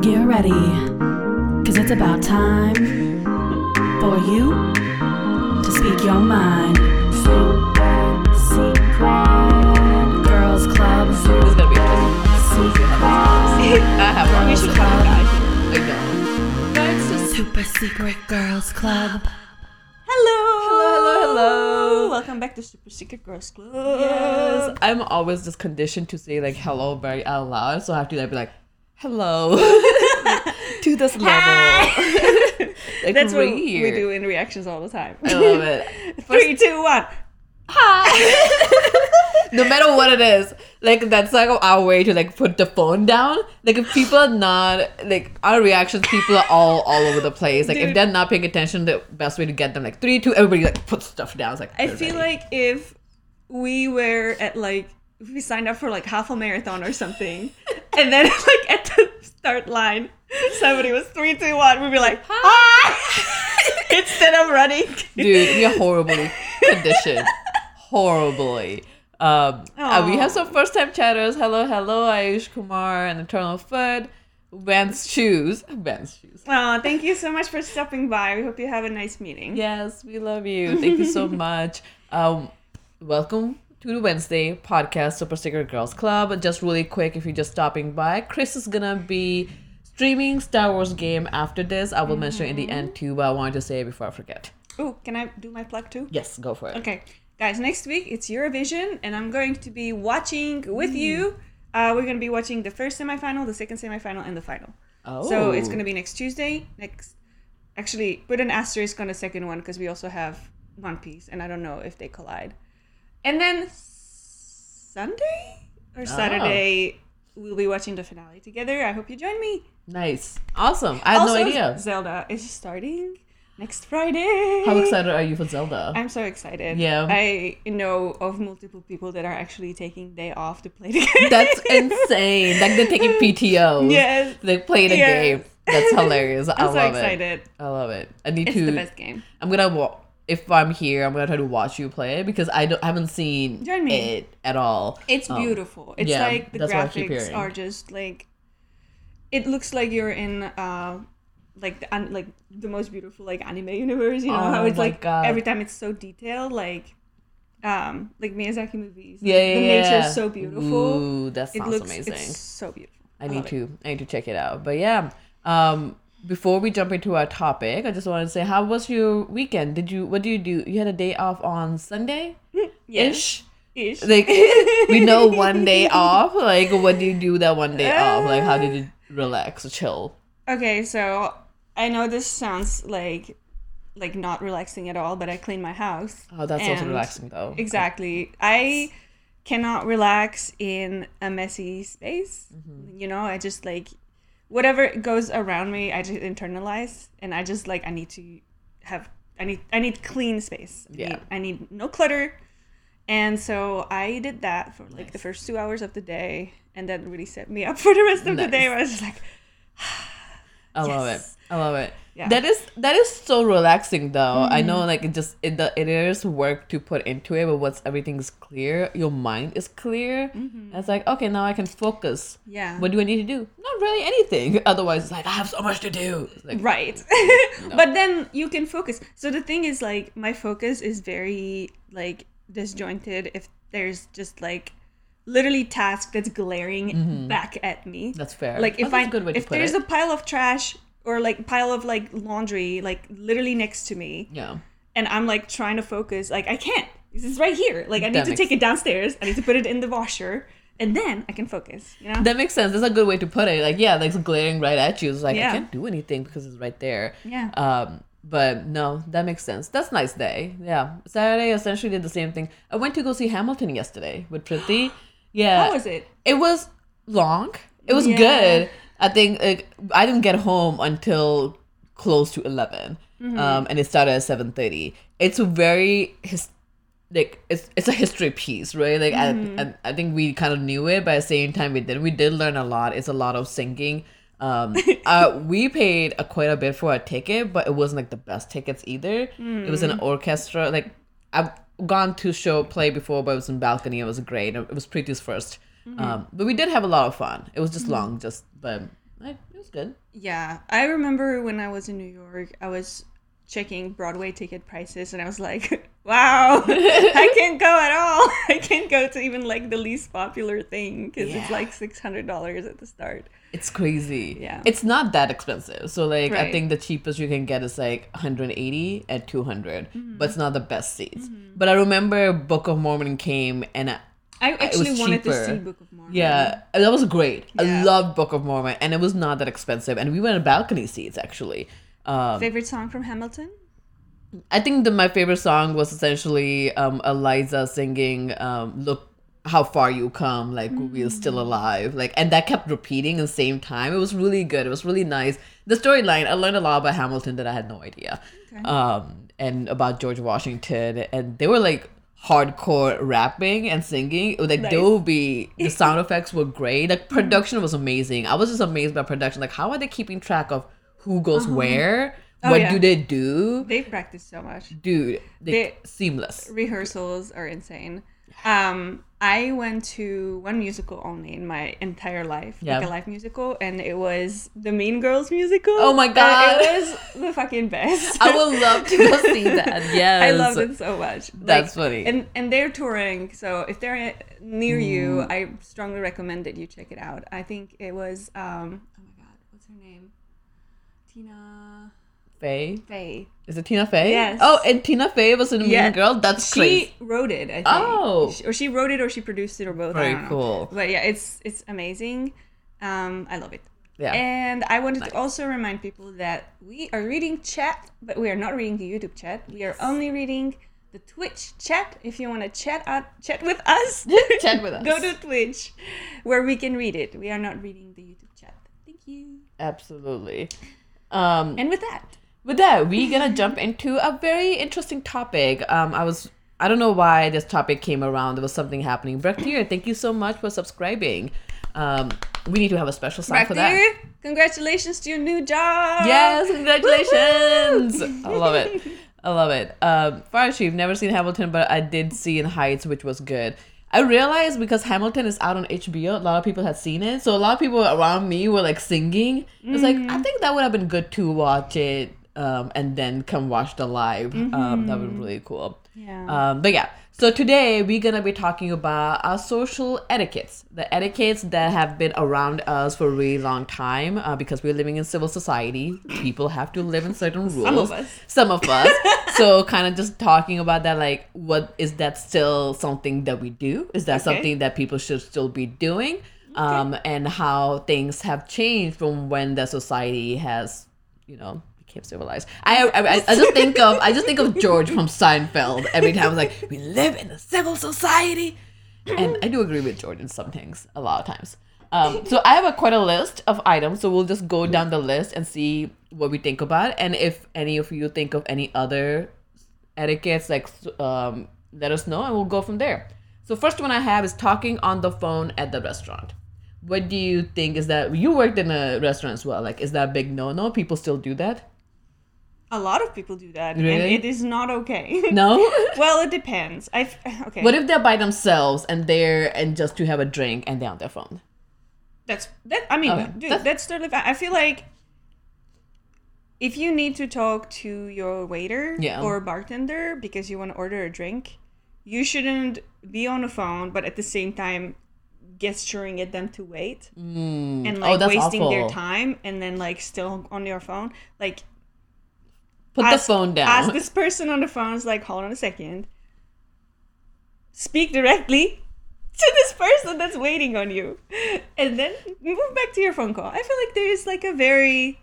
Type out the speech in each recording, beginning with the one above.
Get ready, cause it's about time for you to speak your mind. Secret, secret, girls club. This is gonna be. Secret, I have one. We should have a guy here. I know. But super secret girls club. Hello. Hello, hello, hello. Welcome back to Super Secret Girls Club. yes. I'm always just conditioned to say like hello very out loud, so I have to like be like hello to this level. like That's what we do in reactions all the time. I love it. Three, two, one. Hi. no matter what it is, like that's like our way to like put the phone down. Like if people are not like our reactions, people are all all over the place. Like if they're not paying attention, the best way to get them like three, two, everybody like put stuff down. It's like I feel ready. like if we were at like we signed up for like half a marathon or something, and then like start line, somebody was three, two, one, we'd be like, ah! instead of running. dude, we are horribly conditioned, horribly. Um, uh, we have some first time chatters. Hello, hello, Ayush Kumar and Eternal Food. Vans shoes. Vans shoes. Oh, thank you so much for stopping by. We hope you have a nice meeting. Yes, we love you. Thank you so much. Um, welcome to the Wednesday podcast, Super Secret Girls Club. Just really quick, if you're just stopping by, Chris is gonna be streaming Star Wars game after this. I will mention in the end too, but I wanted to say it before I forget. Oh, can I do my plug too? Yes, go for it. Okay, guys, next week it's Eurovision, and I'm going to be watching with you. Uh, we're going to be watching the first semifinal, the second semifinal, and the final. Oh, So it's going to be next Tuesday. Next, actually, put an asterisk on the second one because we also have One Piece, and I don't know if they collide. And then Sunday or oh. Saturday, we'll be watching the finale together. I hope you join me. nice, awesome. I had also, no idea. Zelda is starting next Friday. How excited are you for Zelda? I'm so excited. Yeah. I know of multiple people that are actually taking day off to play the game. That's insane. Like they're taking PTO. Yes. They play the Yes. game. That's hilarious. I I'm love so it. excited. I love it. I need It's to. the best game. I'm gonna wa- if I'm here, I'm gonna try to watch you play it because I don't I haven't seen Join me. it at all. It's Um, beautiful. It's yeah, like the that's what I keep graphics are just like it looks like you're in uh like the un- like the most beautiful like anime universe, you know, how Oh it's like God. every time it's so detailed like um like Miyazaki movies. Yeah, like, yeah, the yeah. is so beautiful. Ooh, that it sounds looks amazing. so beautiful. I love need it. to I need to check it out. But yeah, um, before we jump into our topic, I just want to say, how was your weekend? Did you what do you do? You had a day off on Sunday, Yes. ish. Ish. Like we know one day off. Like what do you do that one day off? Like how did you relax chill? Okay, so I know this sounds like like not relaxing at all, but I cleaned my house. Oh, that's also relaxing though. Exactly. I cannot relax in a messy space. Mm-hmm. You know, I just like whatever goes around me, I just internalize and I just like I need to have I need I need clean space. I Yeah. need, I need no clutter. And so I did that for like the first 2 hours of the day and that really set me up for the rest of the day where I was just like I love it. I love it. Yeah. That is that is so relaxing though. I know Mm-hmm. like it just it the, it is work to put into it, but once everything's clear, your mind is clear. Mm-hmm. It's like okay, now I can focus. Yeah. What do I need to do? Not really anything. Otherwise, it's like I have so much to do. Like right but then you can focus so the thing is like my focus is very like disjointed if there's just like literally task that's glaring back at me that's fair. like if Mm-hmm. That's i a good way to if there's it. a pile of trash or like pile of like laundry like literally next to me yeah. and i'm like trying to focus like i can't this is right here like i need That to take it downstairs i need to put it in the washer and then i can focus you know That makes sense. That's a good way to put it. Like, yeah, like it's glaring right at you. It's like Yeah. I can't do anything because it's right there. Yeah. Um, but no, that makes sense. That's a nice day. Yeah. Saturday essentially did the same thing. I went to go see Hamilton yesterday with Priti. Yeah. how was it It was long. It was Yeah. good. I think like, I didn't get home until close to 11 Mm-hmm. um, and it started at seven thirty. It's a very his, like it's it's a history piece, right? Like Mm-hmm. I, I I think we kind of knew it, but at the same time we did. We did learn a lot. It's a lot of singing. Um, uh, we paid a quite a bit for a ticket, but it wasn't like the best tickets either. It was Mm. an orchestra. Like I've gone to show play before, but it was in balcony. It was great. It was Preeti's 1st Mm-hmm. Um, but we did have a lot of fun. It was just long, just but I, it was good. Yeah, I remember when I was in New York, I was checking Broadway ticket prices, and I was like, "Wow, I can't go at all. I can't go to even like the least popular thing because it's like six hundred dollars at the start." It's crazy. Yeah. It's not that expensive. So like I think the cheapest you can get is like 180 at 200, Mm-hmm. but it's not the best seats. But I remember Book of Mormon came and I, I actually wanted to see Book of Mormon. yeah, that was great. I Yeah. loved Book of Mormon and it was not that expensive and we went in balcony seats actually. Um, Favorite song from Hamilton? I think the, my favorite song was essentially um, Eliza singing um, "Look How Far You Come," like we're still alive, like, and that kept repeating at the same time. It was really good. It was really nice. The storyline, I learned a lot about Hamilton that I had no idea, um, and about George Washington, and they were like hardcore rapping and singing. Like Nice. there would be the sound effects were great. Like mm. production was amazing. I was just amazed by production. Like how are they keeping track of who goes uh-huh. where? Oh, what yeah. do they do? They practice so much. dude they, They- seamless Rehearsals are insane. Um, I went to one musical only in my entire life, Yeah. like a live musical, and it was the Mean Girls musical. Oh my God. it was the fucking best. i would love to go see that yes I loved it so much. That's funny. And and they're touring, so if they're near you, Mm. I strongly recommend that you check it out. I think it was um oh my god, what's her name? Tina faye Fey. is it tina fey Yes. oh and tina fey was in mean Yeah. girl that's She crazy wrote it, I think. Oh. She- or she wrote it or she produced it or both. Very cool. But yeah, it's it's amazing. Um, I love it. yeah And I wanted Nice. to also remind people that we are reading chat, but we are not reading the YouTube chat. We are only reading the Twitch chat. If you want to chat out, chat with us, Chat with us. Go to Twitch, where we can read it. We are not reading the YouTube chat. Thank you. absolutely um And with that, with that we're gonna jump into a very interesting topic um i was i don't know why this topic came around there was something happening Braktir, thank you so much for subscribing um we need to have a special sign for that congratulations to your new job. Yes, congratulations! I love it. I love it. Um, Fire Chief, never seen Hamilton, but I did see in Heights, which was good. I realized because Hamilton is out on HBO, a lot of people had seen it. So a lot of people around me were like singing. It's like, I think that would have been good to watch it um, and then come watch the live. Um, that would be really cool. Yeah. Um, but yeah, so today we're gonna be talking about our social etiquettes, the etiquettes that have been around us for a really long time. Uh, because we're living in civil society, people have to live in certain rules. Some of us. Some of us. so kind of just talking about that, like, what is that still something that we do? Is that Okay. something that people should still be doing? Um, and how things have changed from when the society has, you know, became civilized. I, I, I- I just think of I just think of George from Seinfeld every time. I was like, we live in a civil society, and I do agree with George in some things a lot of times. Um, so I have a quite a list of items. So we'll just go down the list and see what we think about, and if any of you think of any other etiquettes, like um, let us know, and we'll go from there. So first one I have is talking on the phone at the restaurant. What do you think is that you worked in a restaurant as well? Like, is that a big no no? People still do that? A lot of people do that, and it is not okay. No. well, it depends. I okay. what if they're by themselves and they're and just to have a drink and they're on their phone? That's that. I mean, Okay, dude, that's- that's, totally fine. I feel like if you need to talk to your waiter Yeah. or bartender because you want to order a drink, you shouldn't be on the phone, but at the same time gesturing at them to wait Mm. and oh, like that's wasting their time and then like still on your phone. Like Put ask- the phone down. Ask this person on the phone, is like, hold on a second. Speak directly to this person that's waiting on you. And then move back to your phone call. I feel like there is like a very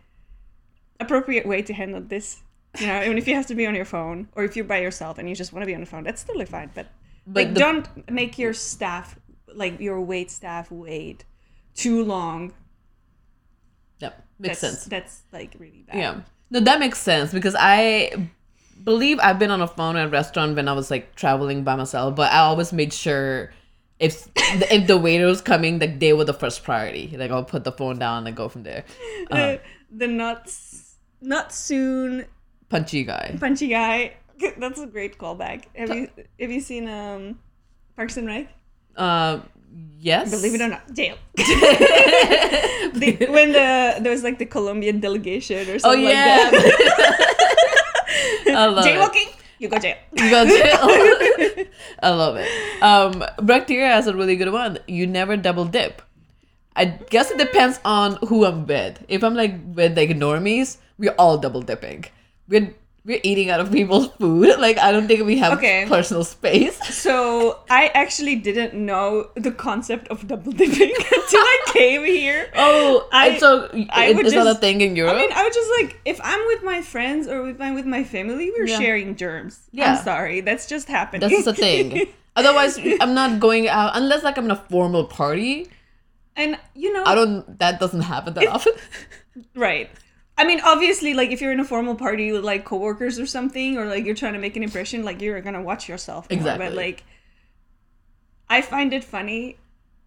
appropriate way to handle this. You know, even if you have to be on your phone or if you're by yourself and you just want to be on the phone, that's totally fine. But, But like, the- don't make your staff, like your wait staff, wait too long. Yep, makes that's, sense. That's like really bad. Yeah. No, that makes sense because I believe I've been on a phone at a restaurant when I was like traveling by myself, but I always made sure if if the waiter was coming, like they were the first priority. Like I'll put the phone down and go from there. Uh, The, the not, not soon punchy guy. punchy guy. That's a great callback. Have you have you seen um Parks and Rec? Uh, Yes. Believe it or not, jail. The- when the there was like the Colombian delegation or something Oh something yeah. like that. I love it. Jaywalking, you go jail. You got jail. I love it. Um, Bacteria has a really good one. You never double dip. I guess it depends on who I'm with. If I'm like with like normies, we're all double dipping. We're we're eating out of people's food. Like I don't think we have Okay. personal space. So I actually didn't know the concept of double dipping until I came here. Oh, I- so I it- would is that a thing in Europe? I mean, I was just like, if I'm with my friends or if I'm with my family, we're Yeah. sharing germs. Yeah. I'm sorry, that's just happening. That's just a thing. Otherwise, I'm not going out unless like I'm in a formal party. and you know, I don't. That doesn't happen that often. right. I mean, obviously, like if you're in a formal party with like coworkers or something, or like you're trying to make an impression, like you're gonna watch yourself. More. Exactly. But like, I find it funny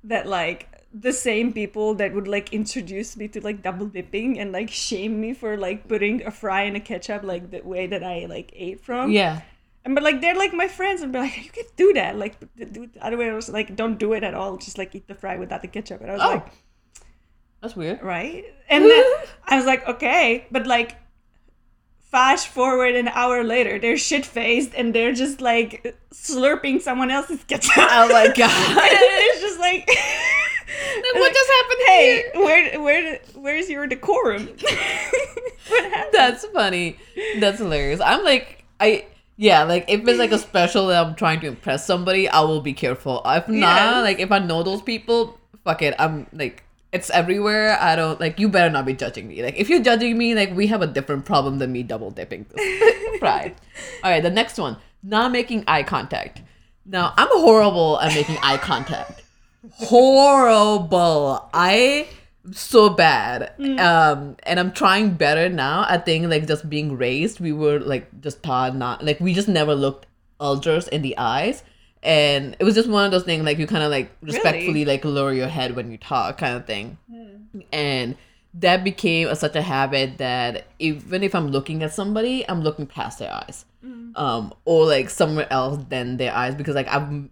that like the same people that would like introduce me to like double dipping and like shame me for like putting a fry in a ketchup like the way that I like ate from. yeah. And but like they're like my friends and be like, you can do that. Like do the other way. I was like, don't do it at all. Just like eat the fry without the ketchup. And I was Oh. like, That's weird. right? And then I was like, okay, but like fast forward an hour later, they're shit faced and they're just like slurping someone else's ketchup. Oh my and god. it's just like what just happened Hey, here? where where where's your decorum? what happened? That's funny. That's hilarious. I'm like, I yeah, like if it's like a special that I'm trying to impress somebody, I will be careful. If not, Yes. like if I know those people, fuck it. I'm like, it's everywhere. I don't like. You better not be judging me. Like if you're judging me, like we have a different problem than me double dipping. right. All right. The next one, not making eye contact. Now I'm horrible at making eye contact. Horrible. I so bad um and i'm trying better now i think like just being raised we were like just taught not like we just never looked elders in the eyes and it was just one of those things like you kind of like respectfully like lower your head when you talk kind of thing. And that became a, such a habit that even if i'm looking at somebody i'm looking past their eyes. Um or like somewhere else than their eyes because like i've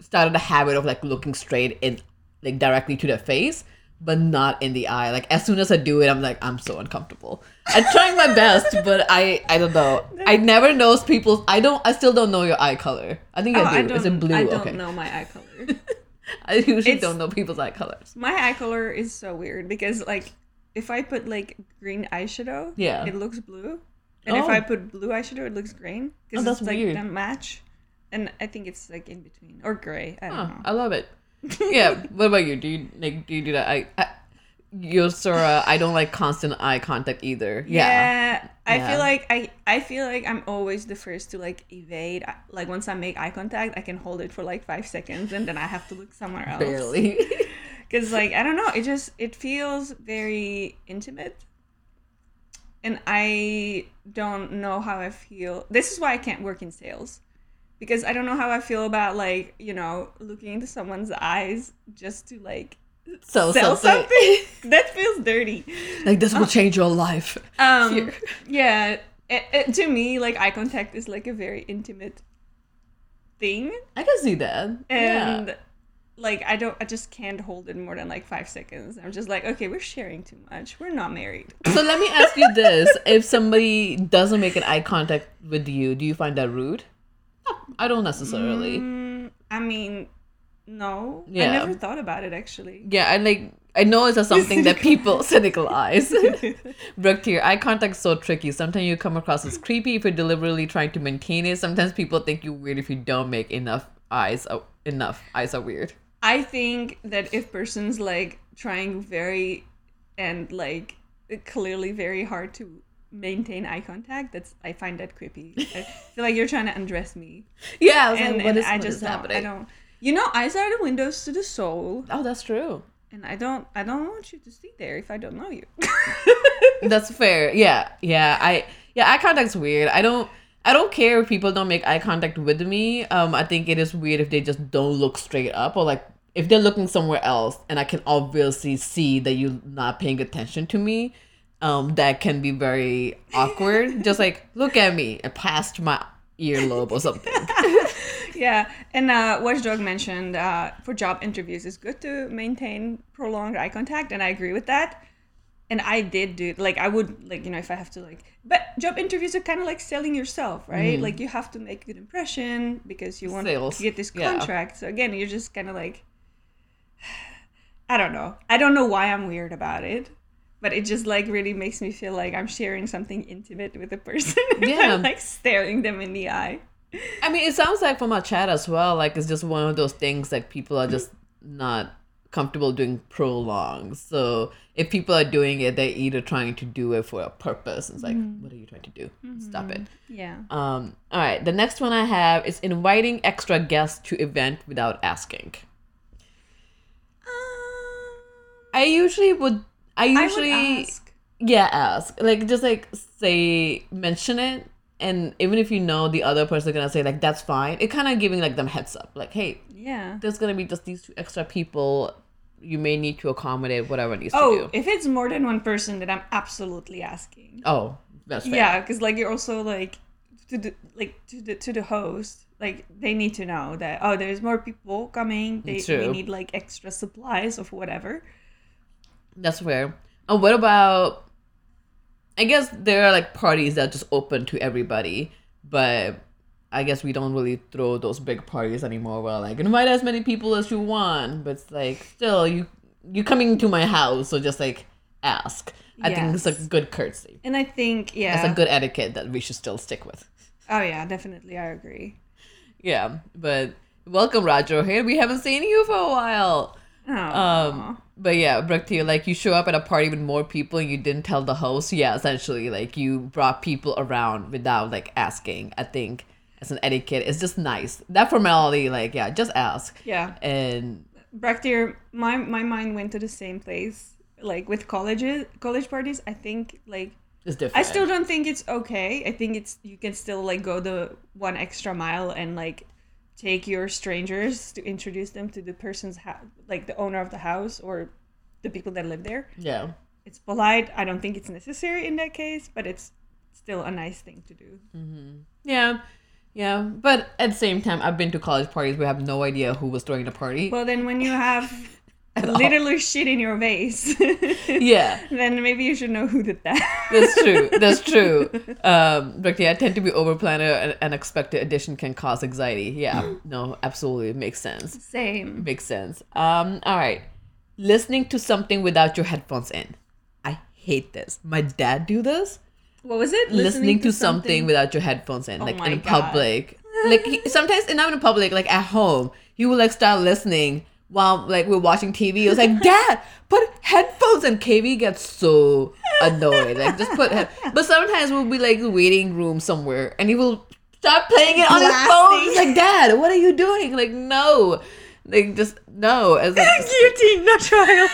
started a habit of like looking straight in like directly to their face but not in the eye like as soon as i do it i'm like i'm so uncomfortable i'm trying my best but i i don't know i never knows people's i don't i still don't know your eye color i think Oh, i I do don't, is it blue I don't okay know my eye color. i usually It's- don't know people's eye colors My eye color is so weird because like if I put like green eyeshadow, Yeah. it looks blue, and if Oh. I put blue eyeshadow, it looks green because Oh, that's it's like weird. the match. And I think it's like in between or gray. I don't Huh, know. i love it yeah what about you do you like do you do that i, I you're Sora, I don't like constant eye contact either. Yeah. I Yeah. feel like I I feel like I'm always the first to like evade. Like once I make eye contact, I can hold it for like five seconds, and then I have to look somewhere else. Barely. because like i don't know it just it feels very intimate and i don't know how i feel this is why i can't work in sales because i don't know how i feel about like you know looking into someone's eyes just to like so sell something. something that feels dirty Like this will change your life. um Here. yeah it, it- to me like eye contact is like a very intimate thing I can see that. and yeah. like I don't I just can't hold it more than like five seconds. I'm just like, okay, we're sharing too much. We're not married. So let me ask you this: If somebody doesn't make an eye contact with you, do you find that rude? I don't necessarily. Mm, I mean, no. Yeah. I never thought about it actually. Yeah, I like. I know it's a something that people cynical eyes. Brooke here, eye contact's so tricky. Sometimes you come across as creepy if you're deliberately trying to maintain it. Sometimes people think you're weird if you don't make enough eyes. Oh, enough eyes are weird. I think that if person's like trying very and like clearly very hard to maintain eye contact, that's I find that creepy. I feel like you're trying to undress me, Yeah, I was and, like, what and is, I just happening? I don't. You know, eyes are the windows to the soul, Oh, that's true. and I don't. I don't want you to stay there if I don't know you. That's fair. Yeah, yeah. I yeah, eye contact's weird. I don't I don't care if people don't make eye contact with me. Um, I think it is weird if they just don't look straight up or like if they're looking somewhere else and I can obviously see that you're not paying attention to me. Um, that can be very awkward. just like look at me and past my earlobe or something. yeah, and uh, Watchdog mentioned uh, for job interviews, it's good to maintain prolonged eye contact, and I agree with that. And I did do like I would like you know if I have to like, but job interviews are kind of like selling yourself, right? Like you have to make a good impression because you want Sales. to get this Yeah. contract. So again, you're just kind of like, I don't know. I don't know why I'm weird about it. But it just like really makes me feel like I'm sharing something intimate with a person. Yeah. I'm like staring them in the eye. I mean, it sounds like from our chat as well. Like it's just one of those things that people are just not comfortable doing prolonged. So if people are doing it, they're either trying to do it for a purpose. It's like, mm-hmm. what are you trying to do? Stop it. Mm-hmm. Yeah. Um. All right. The next one I have is inviting extra guests to event without asking. Um, I usually would. I I usually ask. yeah ask like just like say mention it and even if you know the other person gonna say like that's fine it kind of giving like them heads up like hey Yeah. there's gonna be just these two extra people you may need to accommodate whatever needs to Oh, do if it's more than one person, then I'm absolutely asking. oh that's fair. Yeah, because like you're also like to the like to the to the host, like they need to know that oh, there's more people coming. They we need like extra supplies of whatever. That's fair and what about i guess there are like parties that just open to everybody but I guess we don't really throw those big parties anymore. Where like invite as many people as you want, but it's like still you you coming to my house, so just like ask. I think it's a good courtesy. And I think yeah. That's a good etiquette that we should still stick with. oh yeah, definitely, I agree. Yeah, but welcome, Roger. Here we haven't seen you for a while. Oh. Um, but yeah, Brakti, like you show up at a party with more people and you didn't tell the host. Yeah, essentially, like you brought people around without like asking. I think as an etiquette, it's just nice. That formality, like yeah, just ask. yeah. And Bractier, my my mind went to the same place. Like with colleges, college parties, I think like it's different. I still don't think it's okay. I think it's you can still like go the one extra mile and like take your strangers to introduce them to the person's house, like the owner of the house or the people that live there. yeah. It's polite. I don't think it's necessary in that case, but it's still a nice thing to do. Mm-hmm. Yeah. Yeah. But at the same time, I've been to college parties We have no idea who was throwing the party. Well, then when you have all. literally shit in your vase, yeah. then maybe you should know who did that. That's true. That's true. Um, but yeah, I tend to be over planner and unexpected addition can cause anxiety. Yeah. No, absolutely. It makes sense. Same. Makes sense. Um, all right. Listening to something without your headphones in. I hate this. My dad do this. What was it? Listening, to, something, without your headphones in, Oh like in God. public. Like he, sometimes, and not in public, like at home, he will like start listening while like we're watching TV. It was like, Dad, put headphones, and KV gets so annoyed. Like just put. Head- but sometimes we'll be like waiting room somewhere, and he will start playing it on his phone. Blasting. He's like, Dad, what are you doing? Like no, like just no. As like, Guillotine, not trial.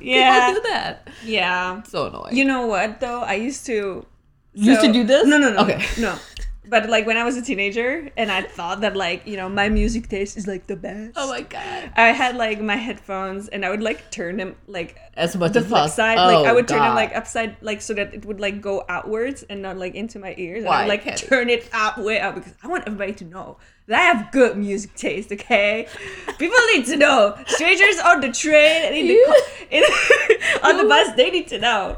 yeah. people do that. Yeah. So annoying. You know what though? I used to used to do this? No, no, no. Okay. No. But like when I was a teenager and I thought that like, you know, my music taste is like the best. Oh my god. I had like my headphones and I would like turn them like As much the as flip possible. side. like I Oh, would turn them oh, like upside like so that it would like go outwards and not like into my ears. And I Why would like turn it out way out because I want everybody to know that I have good music taste, okay? People need to know. Strangers on the train in the co- in, on the bus, they need to know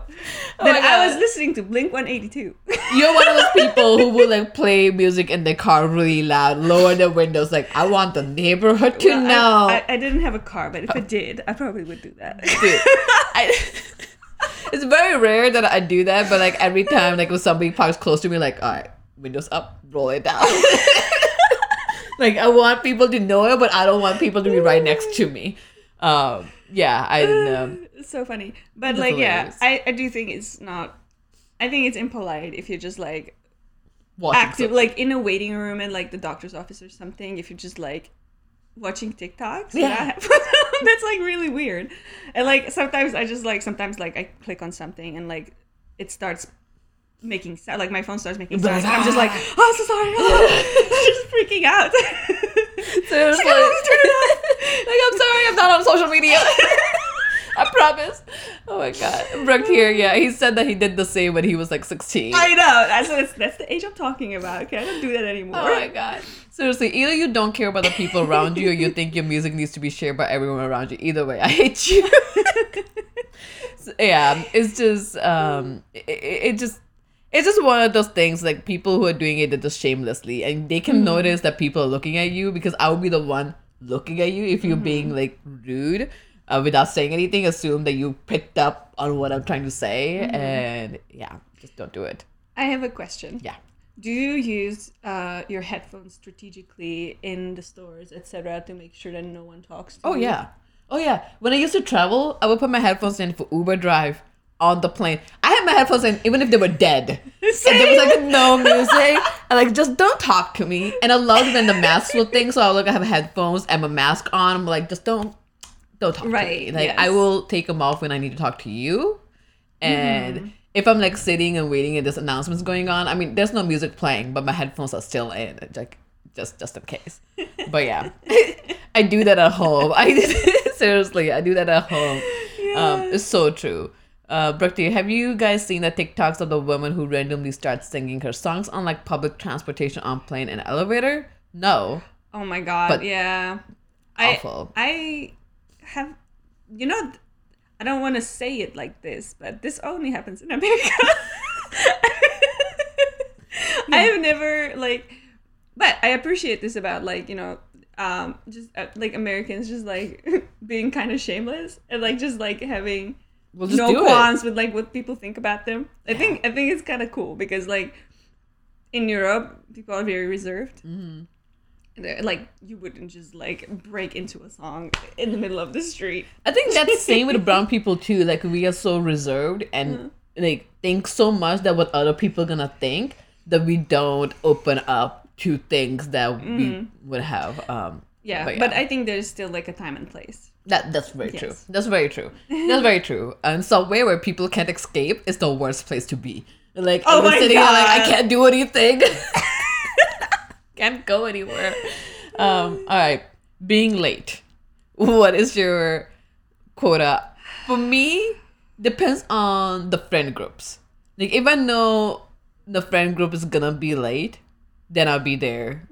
Oh that I was listening to Blink 182. You're one of those people who will like play music in their car really loud, lower the windows, like I want the neighborhood to Well, I- know. I, I didn't have a car, but if I did, I probably would do that. Dude, I, it's very rare that I do that, but like every time, like when somebody parks close to me, like all right, windows up, roll it down. Like I want people to know it, but I don't want people to be right next to me. Um, yeah, I know. so funny. But like, yeah. I, I do think it's not. I think it's impolite if you're just like Watching active, like in a waiting room and like the doctor's office or something. If you're just like watching TikToks, Yeah. that's like really weird. And like sometimes I just like sometimes like I click on something and like it starts making sound like my phone starts making But sounds I'm just like oh so sorry oh. just freaking out So She's like, like, "Oh, turn it like, I'm sorry, I'm not on social media. I promise. Oh my god. Brooke here, yeah, he said that he did the same when he was like 16. I know. That's that's, that's the age I'm talking about. Okay, I don't do that anymore. Oh my god. Seriously, either you don't care about the people around you or you think your music needs to be shared by everyone around you. Either way, I hate you. So, yeah, it's just um it it just it's just one of those things like people who are doing it they're just shamelessly and they can notice that people are looking at you because I would be the one looking at you if you're being like rude uh, without saying anything assume that you picked up on what I'm trying to say and yeah just don't do it I have a question. yeah Do you use uh, your headphones strategically in the stores, etc., to make sure that no one talks to you? Oh you? yeah. Oh yeah. When I used to travel, I would put my headphones in for Uber drive on the plane. I had my headphones in even if they were dead. And there was like no music. And like just don't talk to me. And I loved when the masks were thing, so I like have headphones and my mask on. I'm like, just don't don't talk Right, to me. Like yes. I will take them off when I need to talk to you. And Mm-hmm. if I'm like sitting and waiting and there's announcements going on, I mean there's no music playing, but my headphones are still in. Like just just in case. But yeah. I do that at home. I seriously, I do that at home. Um, it's so true. Uh, Bhakti, have you guys seen the TikToks of the woman who randomly starts singing her songs on like public transportation, on plane, and elevator? No. Oh my god. But- yeah. I Awful. I have you know I don't want to say it like this, but this only happens in America. I have never like but I appreciate this about like, you know, um just uh, like Americans just like being kind of shameless and like just like having We'll just no do it. qualms with like what people think about them. I think I think it's kind of cool because like in Europe, people are very reserved. Mm-hmm. Like you wouldn't just like break into a song in the middle of the street. I think that's the same with brown people too. Like we are so reserved and like think so much that what other people gonna think that we don't open up to things that we would have. Um, Yeah, But but. I think there's still like a time and place. That that's very true. That's very true. That's very true. And somewhere where people can't escape is the worst place to be. Like Oh I'm sitting here like I can't do anything. can't go anywhere. Um, all right. Being late. What is your quota? For me, depends on the friend groups. Like if I know the friend group is gonna be late, then I'll be there.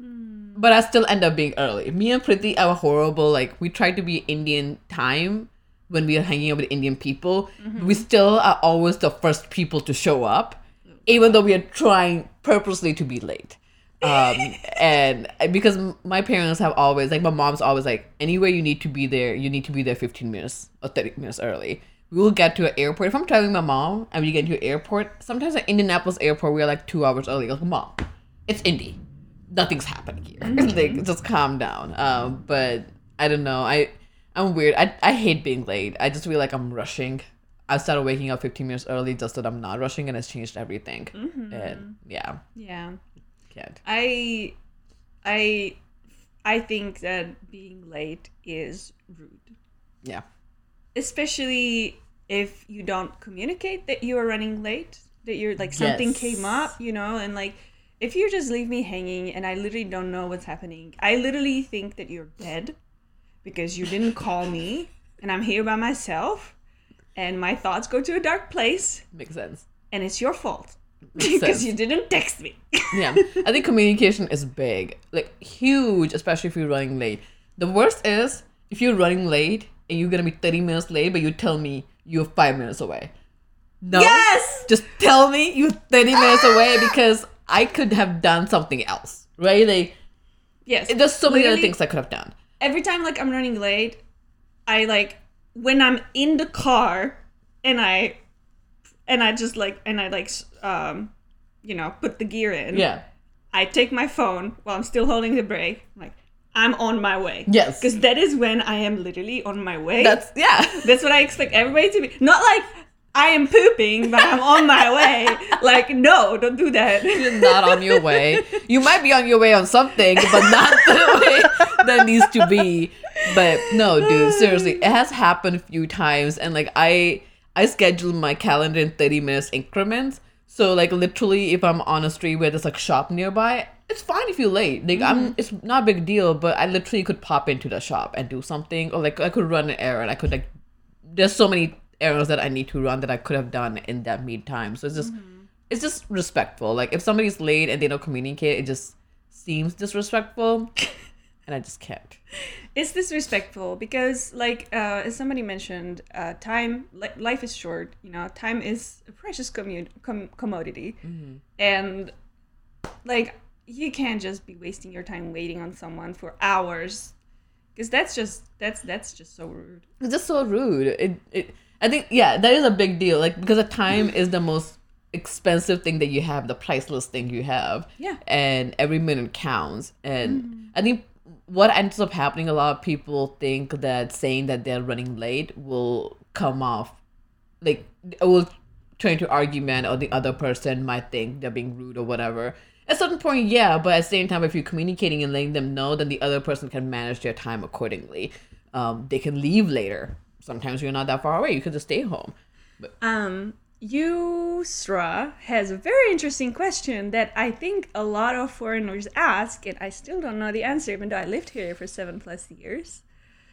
But I still end up being early. Me and Priti are horrible. Like we try to be Indian time when we are hanging out with Indian people. We still are always the first people to show up, even though we are trying purposely to be late. Um, and because my parents have always like my mom's always like anywhere you need to be there, you need to be there 15 minutes or 30 minutes early. We will get to an airport. If I'm traveling with my mom and we get to an airport, sometimes at Indianapolis airport we're like two hours early. Like mom, it's Indy nothing's happening here. like just calm down. Um, but I don't know. I I'm weird. I I hate being late. I just feel like I'm rushing. I started waking up 15 minutes early just that I'm not rushing, and it's changed everything. And yeah, Yeah. can't. I I I think that being late is rude. Yeah, Especially if you don't communicate that you are running late, that you're like something Yes. came up, you know, and like if you just leave me hanging and I literally don't know what's happening, I literally think that you're dead because you didn't call me and I'm here by myself and my thoughts go to a dark place makes sense. and it's your fault because you didn't text me. yeah i think communication is big like huge especially if you're running late the worst is if you're running late and you're gonna be 30 minutes late but you tell me you're five minutes away no Yes! just tell me you're 30 minutes away because i could have done something else right like yes. there's so many other things i could have done every time like I'm running late, I like when I'm in the car and I and I just like and I like um you know put the gear in. yeah I take my phone while I'm still holding the brake. I'm like I'm on my way. Yes. Because that is when I am literally on my way. that's yeah That's what I expect everybody to be. Not like I am pooping, but I'm on my way. Like, no, don't do that. You're not on your way. You might be on your way on something, but not the way that needs to be. But no, dude, seriously, it has happened a few times, and like I, I schedule my calendar in thirty minutes increments. So like literally, if I'm on a street where there's like shop nearby, it's fine if you're late. Like I'm, mm-hmm. it's not a big deal. But I literally could pop into the shop and do something, or like I could run an errand. I could like there's so many errands that I need to run that I could have done in that meantime. So it's just Mm-hmm. it's just respectful. Like if somebody's late and they don't communicate, it just seems disrespectful, and I just can't. it's disrespectful because like uh, as somebody mentioned uh, time li- life is short you know time is a precious commu- com- commodity and like you can't just be wasting your time waiting on someone for hours because that's just that's that's just so rude It's just so rude. It, it I think yeah, that is a big deal. Like because the time is the most expensive thing that you have, the priceless thing you have. Yeah. And every minute counts. And I think what ends up happening, a lot of people think that saying that they're running late will come off like it will turn into argument or the other person might think they're being rude or whatever. At a certain point, yeah, but at the same time, if you're communicating and letting them know, then the other person can manage their time accordingly. Um, they can leave later. Sometimes you're not that far away. You could just stay home. Um, Yusra has a very interesting question that I think a lot of foreigners ask, and I still don't know the answer, even though I lived here for seven plus years.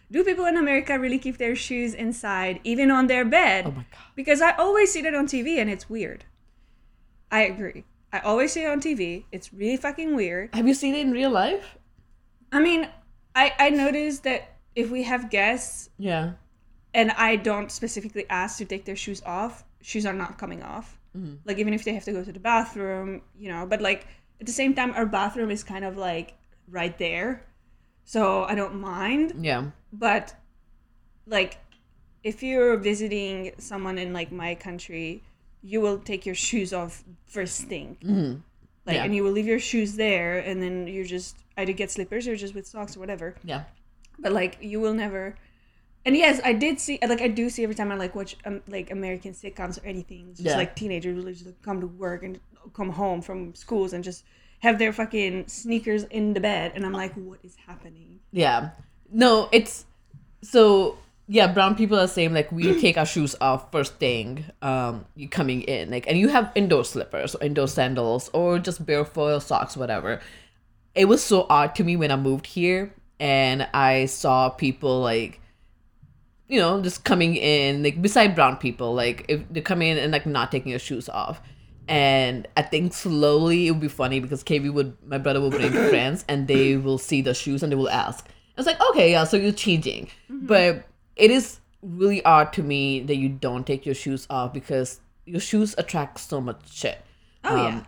Do people in America really keep their shoes inside, even on their bed? Oh my god. Because I always see that on TV, and it's weird. I agree. I always see it on TV. It's really fucking weird. Have you seen it in real life? I mean, I I noticed that if we have guests Yeah. And I don't specifically ask to take their shoes off, shoes are not coming off. Like even if they have to go to the bathroom, you know. But like at the same time, our bathroom is kind of like right there, so I don't mind. Yeah. But like if you're visiting someone in like my country, you will take your shoes off first thing. Mm-hmm. Like Yeah. and you will leave your shoes there, and then you just either get slippers or just with socks or whatever Yeah. but like you will never and yes i did see like i do see every time i like watch um, like american sitcoms or anything it's just Yeah. like teenagers will just like, come to work and come home from schools and just have their fucking sneakers in the bed and i'm like what is happening Yeah. No, it's so yeah, brown people are saying like we take our shoes off first thing um you coming in. Like and you have indoor slippers or indoor sandals or just barefoot socks, whatever. It was so odd to me when I moved here and I saw people like you know, just coming in, like beside brown people, like if they come in and like not taking their shoes off. And I think slowly it would be funny because KB would, my brother will bring friends and they will see the shoes and they will ask. It's like, okay, yeah, so you're changing. Mm-hmm. But it is really odd to me that you don't take your shoes off because your shoes attract so much shit. oh yeah um,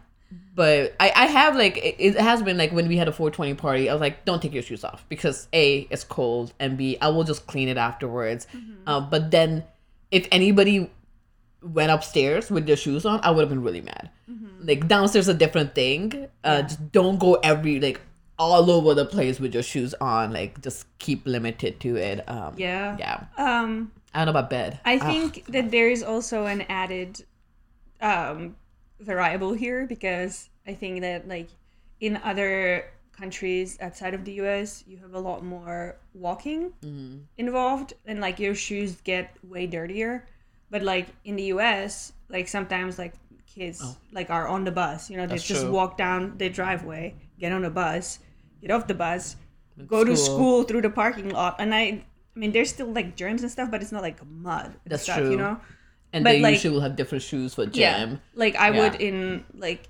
But I, I have like it, it has been like when we had a 420 party, I was like, don't take your shoes off because a it's cold and b I will just clean it afterwards. Um, but then if anybody went upstairs with their shoes on, I would have been really mad. Like downstairs a different thing. Uh, just don't go every like all over the place with your shoes on. Like just keep limited to it. Um, yeah yeah. um I don't know about bed. i think that there is also an added um variable here because i think that like in other countries outside of the us you have a lot more walking Mm-hmm. involved and like your shoes get way dirtier but like in the us like sometimes like kids like are on the bus you know they Oh. That's just true. walk down the driveway get on the bus get off the bus go to school. school through the parking lot and i i mean there's still like germs and stuff but it's not like mud That's stuff, true. you know and but, they like- usually will have different shoes for gym. yeah like i Yeah. would in like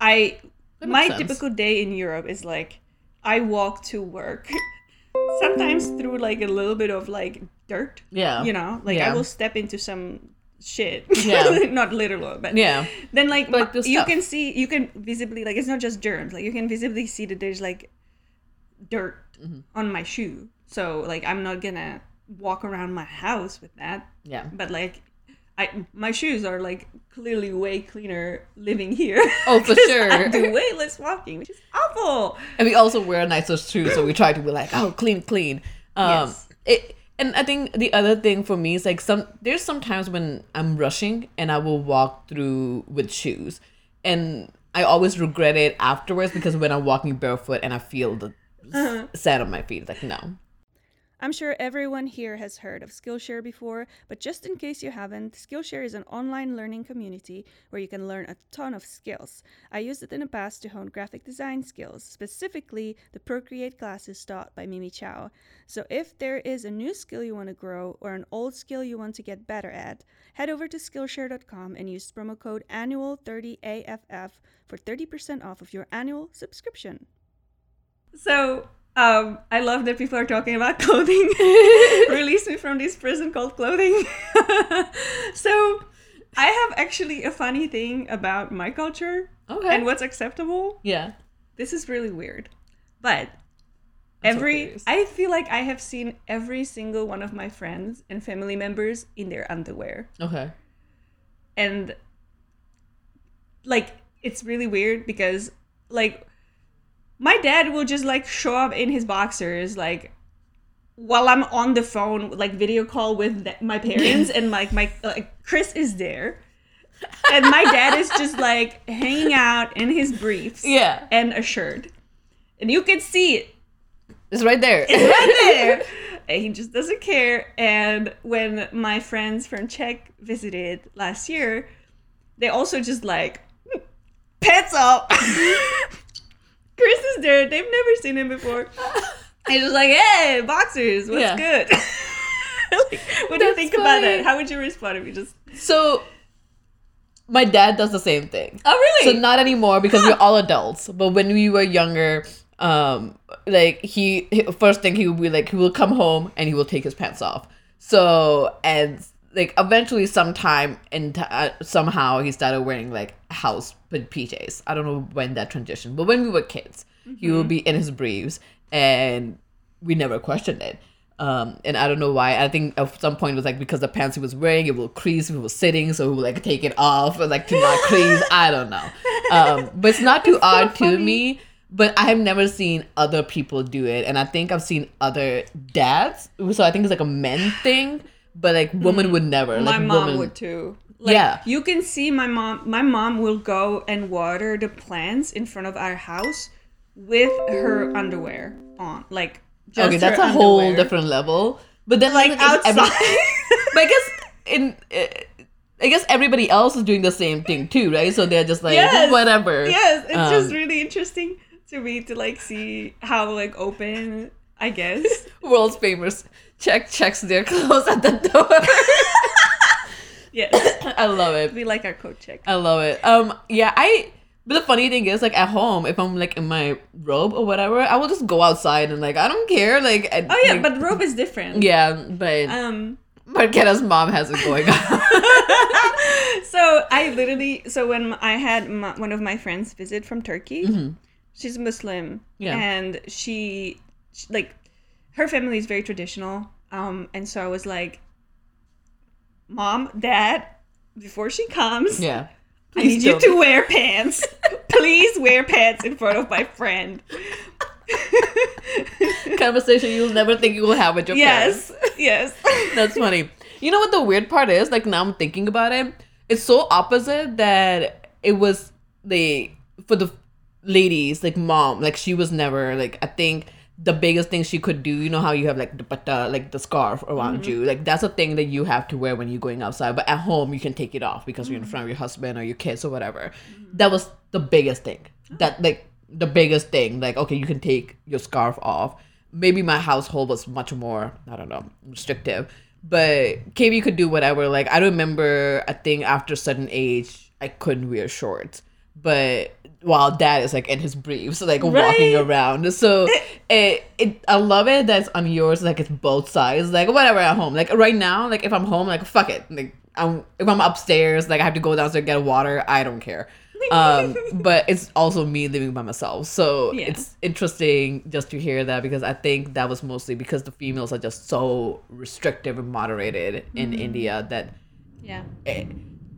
i my sense. typical day in europe is like i walk to work sometimes through like a little bit of like dirt Yeah. you know like Yeah. i will step into some shit Yeah. not literal but Yeah. then like But the you can see you can visibly like it's not just germs like you can visibly see that there's like dirt Mm-hmm. on my shoe so like i'm not gonna walk around my house with that Yeah. but like I my shoes are like clearly way cleaner living here. Oh, for sure. I do way less walking, which is awful. and we also wear nicer shoes, so we try to be like, oh, clean, clean. Um, Yes. it, and I think the other thing for me is like some there's sometimes when I'm rushing and I will walk through with shoes, and I always regret it afterwards because when I'm walking barefoot and I feel the Uh-huh. sand on my feet, it's like no, I'm sure everyone here has heard of Skillshare before, but just in case you haven't, Skillshare is an online learning community where you can learn a ton of skills. I used it in the past to hone graphic design skills, specifically the Procreate classes taught by Mimi Chow. So if there is a new skill you want to grow or an old skill you want to get better at, head over to Skillshare.com and use promo code annual30AFF for 30% off of your annual subscription. So, um, I love that people are talking about clothing. Release me from this prison called clothing. so, I have actually a funny thing about my culture Okay. and what's acceptable. yeah. This is really weird. But I'm every curious. I feel like I have seen every single one of my friends and family members in their underwear. Okay. And like it's really weird because like my dad will just like show up in his boxers like while I'm on the phone like video call with th- my parents and like my like Chris is there. And my dad is just like hanging out in his briefs Yeah. and a shirt. And you can see it It's right there. it's right there. And he just doesn't care. And when my friends from Czech visited last year, they also just like hmm, pants up. Chris is there. They've never seen him before. And just like, hey, boxers, what's Yeah. good? Like, what do you think about funny. that? How would you respond if you just? So my dad does the same thing. Oh, really? So not anymore because we're all adults. But when we were younger, um, like he, he first thing he would be like he will come home and he will take his pants off. So and like eventually sometime and t- uh, somehow he started wearing like house PJs. I don't know when that transition, but when we were kids, he would be in his briefs and we never questioned it. Um, and I don't know why. I think at some point it was like because the pants he was wearing, it will crease if he was sitting, so he would like take it off or like to not crease. I don't know. Um, but it's not too odd to me. But I have never seen other people do it, and I think I've seen other dads. So I think it's like a men thing, but like women would never. Mm. my like mom women, would too. Like, Yeah. You can see my mom. My mom will go and water the plants in front of our house with her underwear on. Like, just okay, that's a whole different level. But then Like every- outside. but I guess in. Uh, I guess everybody else is doing the same thing too, right? So they're just like Yes. whatever. yes, it's Um, just really interesting to me to like see how like open. I guess. world's famous check checks their clothes at the door. yes, I love it. we like our coat check. I love it. Um, yeah, I. But the funny thing is, like at home, if I'm like in my robe or whatever, I will just go outside and like I don't care. Like, I, Oh yeah, like- but robe is different. yeah, but Um. but Kenna's mom has it going on. so I literally so when I had my, one of my friends visit from Turkey, Mhm. she's Muslim, Yeah. and she, she like her family is very traditional. Um, and so I was like, "Mom, Dad, before she comes, yeah, I need you to wear pants. Please wear pants in front of my friend." conversation you'll never think you will have with your yes, parents. yes. That's funny. You know what the weird part is? Like now I'm thinking about it. It's so opposite that it was the for the ladies like mom like she was never like I think the biggest thing she could do you know how you have like the uh, like the scarf around you? Like that's a thing that you have to wear when you're going outside but at home you can take it off because you're in front of your husband or your kids or whatever. That was the biggest thing. That like the biggest thing. Like okay you can take your scarf off. Maybe my household was much more i don't know restrictive. But KB could do whatever. Like i remember i think after a certain age i couldn't wear shorts but while dad is like in his briefs like walking around. So it, it i love it that's on yours like it's both sides. Like whatever at home. Like right now like if i'm home like fuck it. Like i'm if i'm upstairs like i have to go downstairs and get water i don't care. Um but it's also me living by myself. So Yeah. it's interesting just to hear that because i think that was mostly because the females are just so restrictive and moderated in india that Yeah. eh,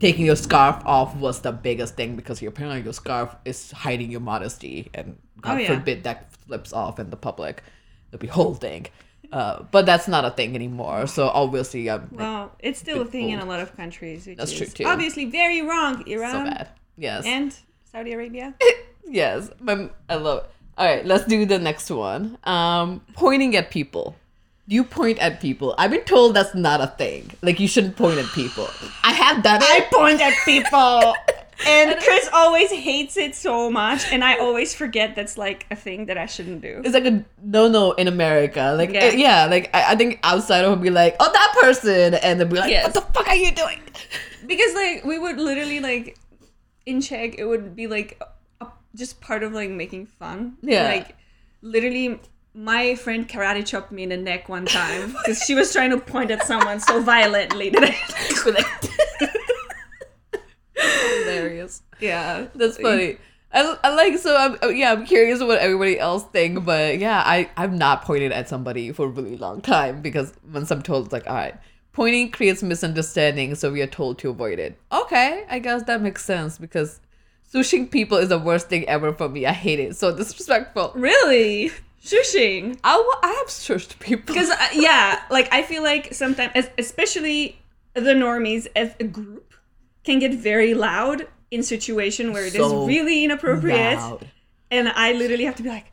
taking your scarf off was the biggest thing because your apparently your scarf is hiding your modesty and god Oh, yeah. forbid that flips off in the public. The whole thing. Uh, but that's not a thing anymore. So obviously i'm like, Well, it's still a thing in a lot of countries, which That's is true, too. obviously very wrong. Iran so bad. Yes. and Saudi Arabia. yes. But i love it. All right let's do the next one. Um pointing at people you point at people? I've been told that's not a thing. Like you shouldn't point at people. I have done it. I point at people. And Chris always hates it so much, and I always forget that's like a thing that I shouldn't do. It's like a no no in America. Like Yeah. yeah, yeah like I, I think outsider would be like, oh that person, and they'd be like, Yes. what the fuck are you doing? Because like we would literally like in Czech, it would be like a, just part of like making fun. Yeah. Like literally, my friend karate chopped me in the neck one time because she was trying to point at someone so violently that I. Hilarious. yeah, That's funny. I, I like so I'm uh, yeah I'm curious what everybody else think but yeah I I've not pointed at somebody for a really long time because once I'm told it's like all right pointing creates misunderstanding so we are told to avoid it okay I guess that makes sense because sushing people is the worst thing ever for me I hate it so disrespectful Really, shushing. I I have shushed people Because uh, yeah, like I feel like sometimes, especially the normies as a group, can get very loud in situation where it is So really inappropriate. Loud. and I literally have to be like,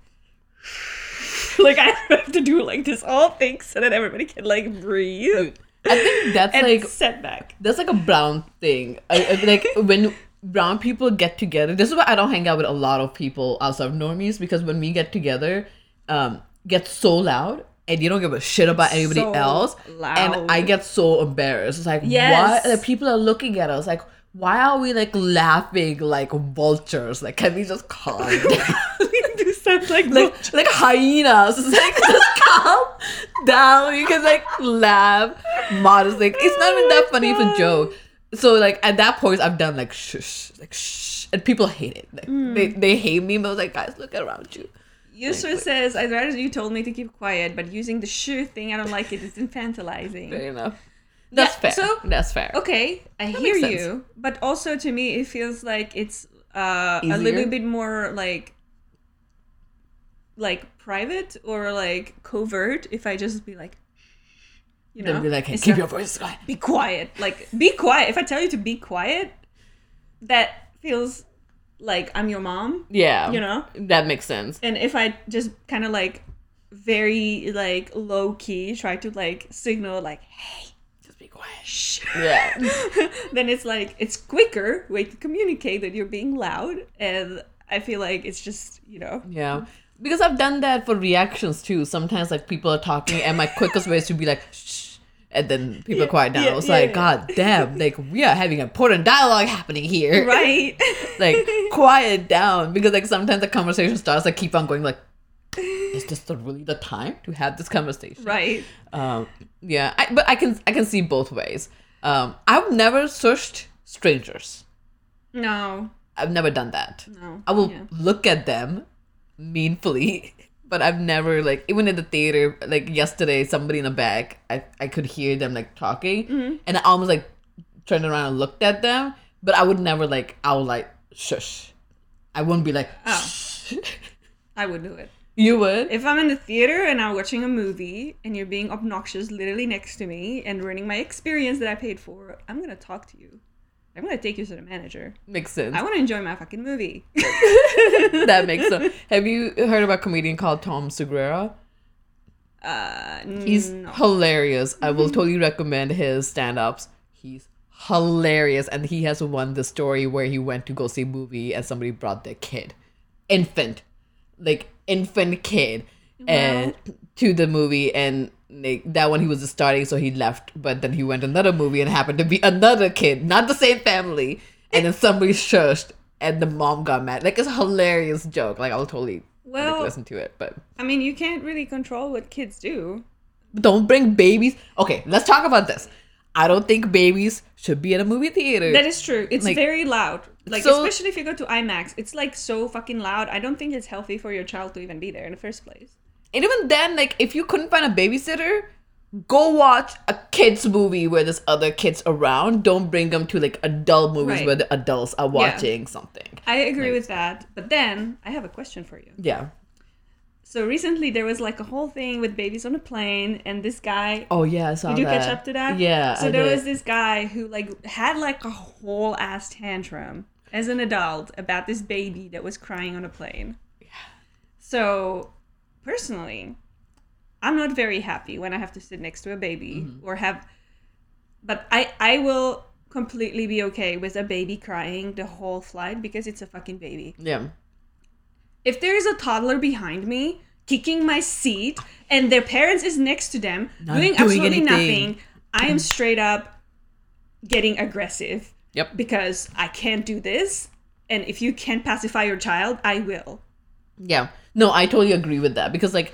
like I have to do like this whole thing so that everybody can like breathe I think that's like set back. That's like a brown thing. I, I- like when brown people get together. This is why I don't hang out with a lot of people outside of normies because when we get together, um, get so loud and you don't give a shit about anybody So else. loud. And I get so embarrassed. It's like Yes. what? Like, people are looking at us like. Why are we like laughing like vultures? Like, can we just calm down? do sound like like like hyenas. It's like just calm down. You can like laugh modestly. It's not even that funny of a joke. So like at that point, I've done like shush, like shh, and people hate it. Like, They they hate me, but I was like, guys, look around you. User says, I'd rather you told me to keep quiet, but using the shoe thing, I don't like it. It's infantilizing. Fair enough. That's Yeah, fair. so- That's fair. Okay, I That hear you, but also to me, it feels like it's uh, a little bit more like like private or like covert. If I just be like, you know, be like, hey, keep your voice quiet. be quiet. Like, be quiet. If I tell you to be quiet, that feels like I'm your mom, Yeah, you know. that makes sense. And if I just kind of like very like low key try to like signal like, hey, Just be quiet. shh. Yeah. then it's like it's quicker way to communicate that you're being loud and i feel like it's just you know Yeah. Because I've done that for reactions too. Sometimes like people are talking and my quickest way is to be like and then people quiet down. yeah, I was yeah, like, yeah. God damn, like we are having important dialogue happening here. right like quiet down. Because like sometimes the conversation starts, I keep on going like is this the, really the time to have this conversation? right Um, yeah, I, but I can I can see both ways. Um, I've never searched strangers. no I've never done that. no I will yeah. look at them meanfully, but I've never like even in the theater. Like yesterday, somebody in the back, I I could hear them like talking, Mm-hmm. and I almost like turned around and looked at them, but I would never like I would like shush. I wouldn't be like. Oh. Shh. i would do it you would. if i'm in the theater and i'm watching a movie and you're being obnoxious literally next to me and ruining my experience that i paid for i'm gonna talk to you i'm gonna take you to the manager Makes sense. i want to enjoy my fucking movie that makes sense. Have you heard about a comedian called Tom Segura? uh He's no. hilarious. I will totally recommend his stand-ups. He's hilarious and he has one the story where he went to go see a movie and somebody brought their kid. Infant. Like infant kid and to the movie and like that one he was starting so he left but then he went another movie and happened to be another kid not the same family and then somebody shushed and the mom got mad like it's a hilarious joke like i'll totally like, listen to it but i mean you can't really control what kids do don't bring babies. Okay, let's talk about this. I don't think babies should be in a movie theater. That is true. It's Like- very loud. Like So- especially if you go to IMAX, it's like so fucking loud. I don't think it's healthy for your child to even be there in the first place. And even then, like, if you couldn't find a babysitter, go watch a kids movie where there's other kids around. Don't bring them to like adult movies Right. where the adults are watching something. I agree with that. But then I have a question for you. Yeah. So recently there was like a whole thing with babies on a plane, and this guy. Oh yeah, I saw Did you that. catch up to that? Yeah. So I there did. was this guy who like had like a whole ass tantrum as an adult about this baby that was crying on a plane. Yeah. So personally, I'm not very happy when I have to sit next to a baby mm-hmm. or have but I I will completely be okay with a baby crying the whole flight because it's a fucking baby. Yeah. If there is a toddler behind me kicking my seat and their parents is next to them Not doing, doing absolutely anything. nothing, I am straight up getting aggressive Yep. because I can't do this and if you can't pacify your child, I will. Yeah. No, I totally agree with that because like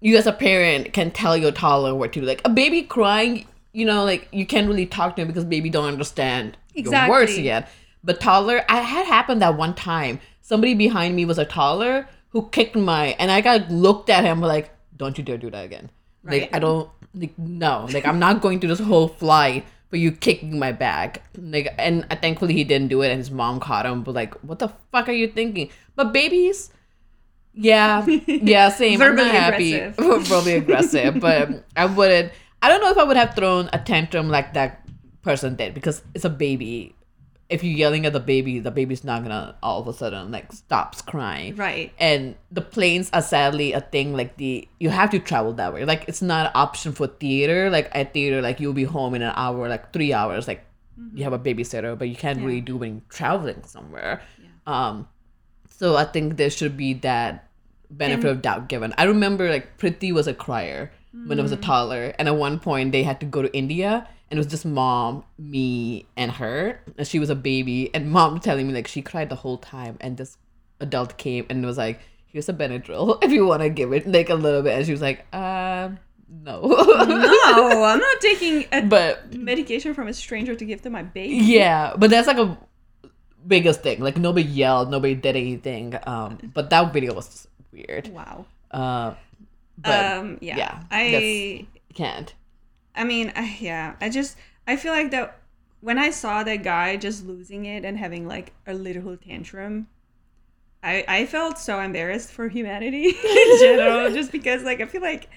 you as a parent can tell your toddler what to do. Like a baby crying, you know, like you can't really talk to him because baby don't understand your words yet. But toddler, I had happened that one time. Somebody behind me was a toddler who kicked my, and I got looked at him like, "Don't you dare do that again." Like I don't, like no, like I'm not going to this whole flight for you kicking my bag. Like, and uh, thankfully he didn't do it, and his mom caught him. But like, what the fuck are you thinking? But babies. Yeah, yeah, same. I'm Verbally not happy. aggressive. Verbally aggressive, but I wouldn't. I don't know if I would have thrown a tantrum like that person did because it's a baby. If you're yelling at the baby, the baby's not gonna all of a sudden like stops crying. Right. And the planes are sadly a thing like the you have to travel that way. Like it's not an option for theater. Like at theater, like you'll be home in an hour, like three hours. Like you have a babysitter, but you can't really do when you're traveling somewhere. Um, so I think there should be that benefit of doubt given. I remember like Priti was a crier when I was a toddler, and at one point they had to go to India, and it was just mom, me, and her, and she was a baby, and mom telling me like she cried the whole time, and this adult came and was like, "Here's a Benadryl if you want to give it like a little bit," and she was like, "Uh, no." No, I'm not taking a but medication from a stranger to give to my baby. Yeah, but that's like a biggest thing. Like nobody yelled, nobody did anything. Um, but that video was just weird. Wow. Uh, but um yeah. yeah, I can't. I mean, I, yeah, I just I feel like that when I saw that guy just losing it and having like a literal tantrum, I I felt so embarrassed for humanity in general, just because like I feel like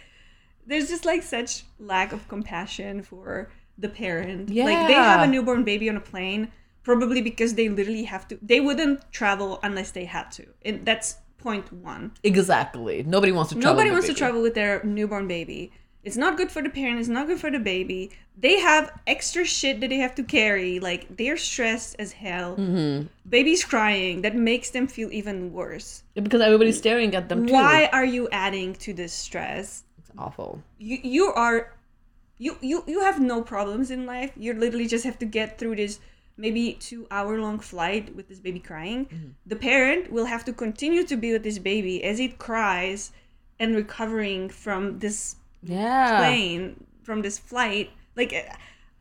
there's just like such lack of compassion for the parent. Yeah. Like they have a newborn baby on a plane, probably because they literally have to. They wouldn't travel unless they had to, and that's point one. Exactly. Nobody wants to travel. Nobody with wants to travel with their newborn baby. It's not good for the parent. It's not good for the baby. They have extra shit that they have to carry. Like they're stressed as hell. Mm-hmm. Baby's crying. That makes them feel even worse. because everybody's staring at them too. Why are you adding to this stress? It's awful. You you are you you you have no problems in life. You literally just have to get through this maybe two hour long flight with this baby crying. Mm-hmm. The parent will have to continue to be with this baby as it cries and recovering from this Yeah. plane from this flight like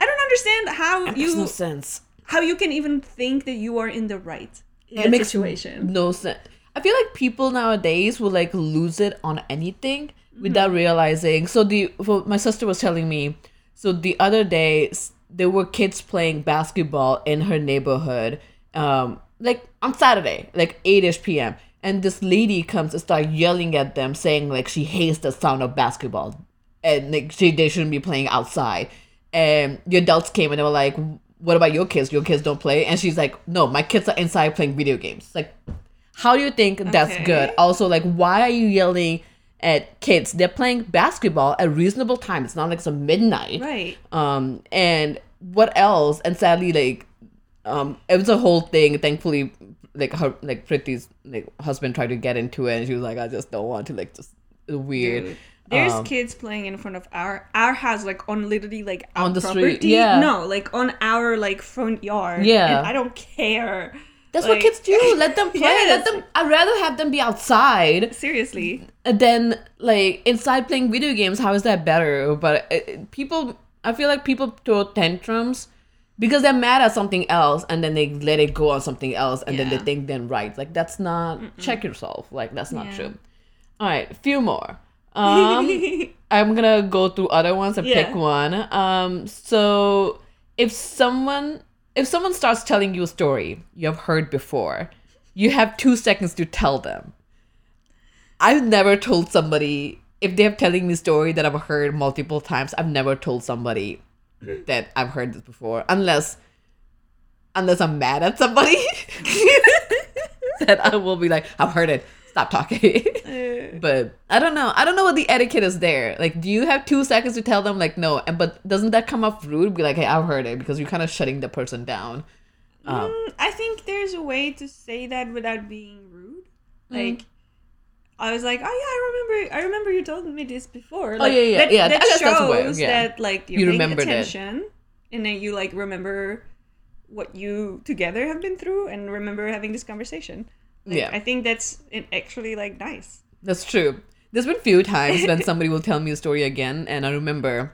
i don't understand how It makes you no sense. how you can even think that you are in the right in It makes situation no sense. I feel like people nowadays will like lose it on anything without Mm-hmm. realizing. So the for, my sister was telling me. So the other day s- there were kids playing basketball in her neighborhood. Um, like on Saturday, like eight ish p.m. And this lady comes and start yelling at them, saying like she hates the sound of basketball, and like she, they shouldn't be playing outside. And the adults came and they were like, "What about your kids? Your kids don't play?" And she's like, "No, my kids are inside playing video games." Like, how do you think that's Okay. good? Also, like, why are you yelling at kids? They're playing basketball at reasonable time. It's not like it's a midnight. right Um, and what else? And sadly, like, um, it was a whole thing. Thankfully, like her, like Priti's like husband tried to get into it, and she was like, "I just don't want to." Like, just weird. Dude, there's Um, kids playing in front of our our house like on literally like our On the street, yeah. no like on our like front yard Yeah. i don't care That's what kids do. Let them play. Yes. Let them. I'd rather have them be outside seriously than like inside playing video games. How is that better? But it, it- people, I feel like people throw tantrums because they're mad at something else, and then they let it go on something else, and then they think they're right. Like that's not. Check yourself. Like that's not Yeah. true. All right, a few more. Um, I'm gonna go through other ones and pick one. Um, so if someone if someone starts telling you a story you have heard before, you have two seconds to tell them. I've never told somebody if they're telling me a story that I've heard multiple times. I've never told somebody that I've heard this before, unless unless I'm mad at somebody. that I will be like, I've heard it. Stop talking. Uh, but I don't know. I don't know what the etiquette is there. Like, do you have two seconds to tell them like no? And but doesn't that come off rude? Be like, hey, I've heard it because you're kind of shutting the person down. Um, mm, I think there's a way to say that without being rude. Mm. Like, I was like, oh yeah, I remember. I remember you told me this before. Oh, yeah, yeah, that, yeah, That I guess that's way, shows yeah. that like you're You paying attention, and then you like remember what you together have been through, and remember having this conversation. Like, Yeah. I think that's actually like nice. That's true. There's been few times when somebody will tell me a story again, and I remember,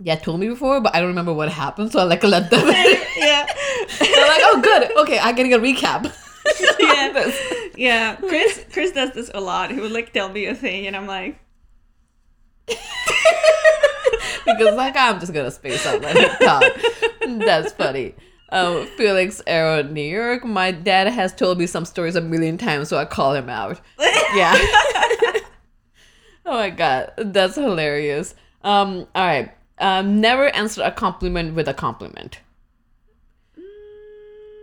yeah, told me before, but I don't remember what happened, so I like let them. yeah. They're like, oh, good. Okay, I'm getting a recap. Yeah. Yeah, Chris Chris does this a lot. He would like tell me a thing, and I'm like, because like I'm just gonna space out him talk. That's funny. Um, Felix Arrow, New York. My dad has told me some stories a million times, so I call him out. Yeah. oh my god, that's hilarious. Um, all right. Um, never answer a compliment with a compliment.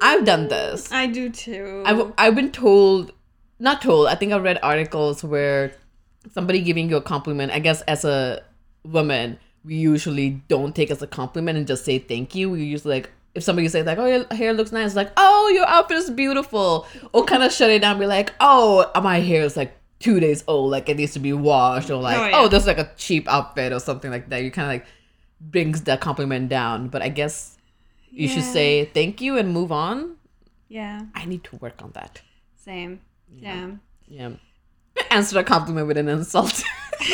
I've done this. I do too. I've I've been told, not told. I think I read articles where somebody giving you a compliment. I guess as a woman, we usually don't take as a compliment and just say thank you. We usually like if somebody says like, "Oh, your hair looks nice," like, "Oh, your outfit is beautiful," or kind of shut it down, be like, "Oh, my hair is like." Two days old, like it needs to be washed, or like, Oh, oh, this is like a cheap outfit, or something like that. You kind of like brings that compliment down. But I guess you should say thank you and move on. yeah, I need to work on that. same. Yeah. Yeah. Answer a compliment with an insult.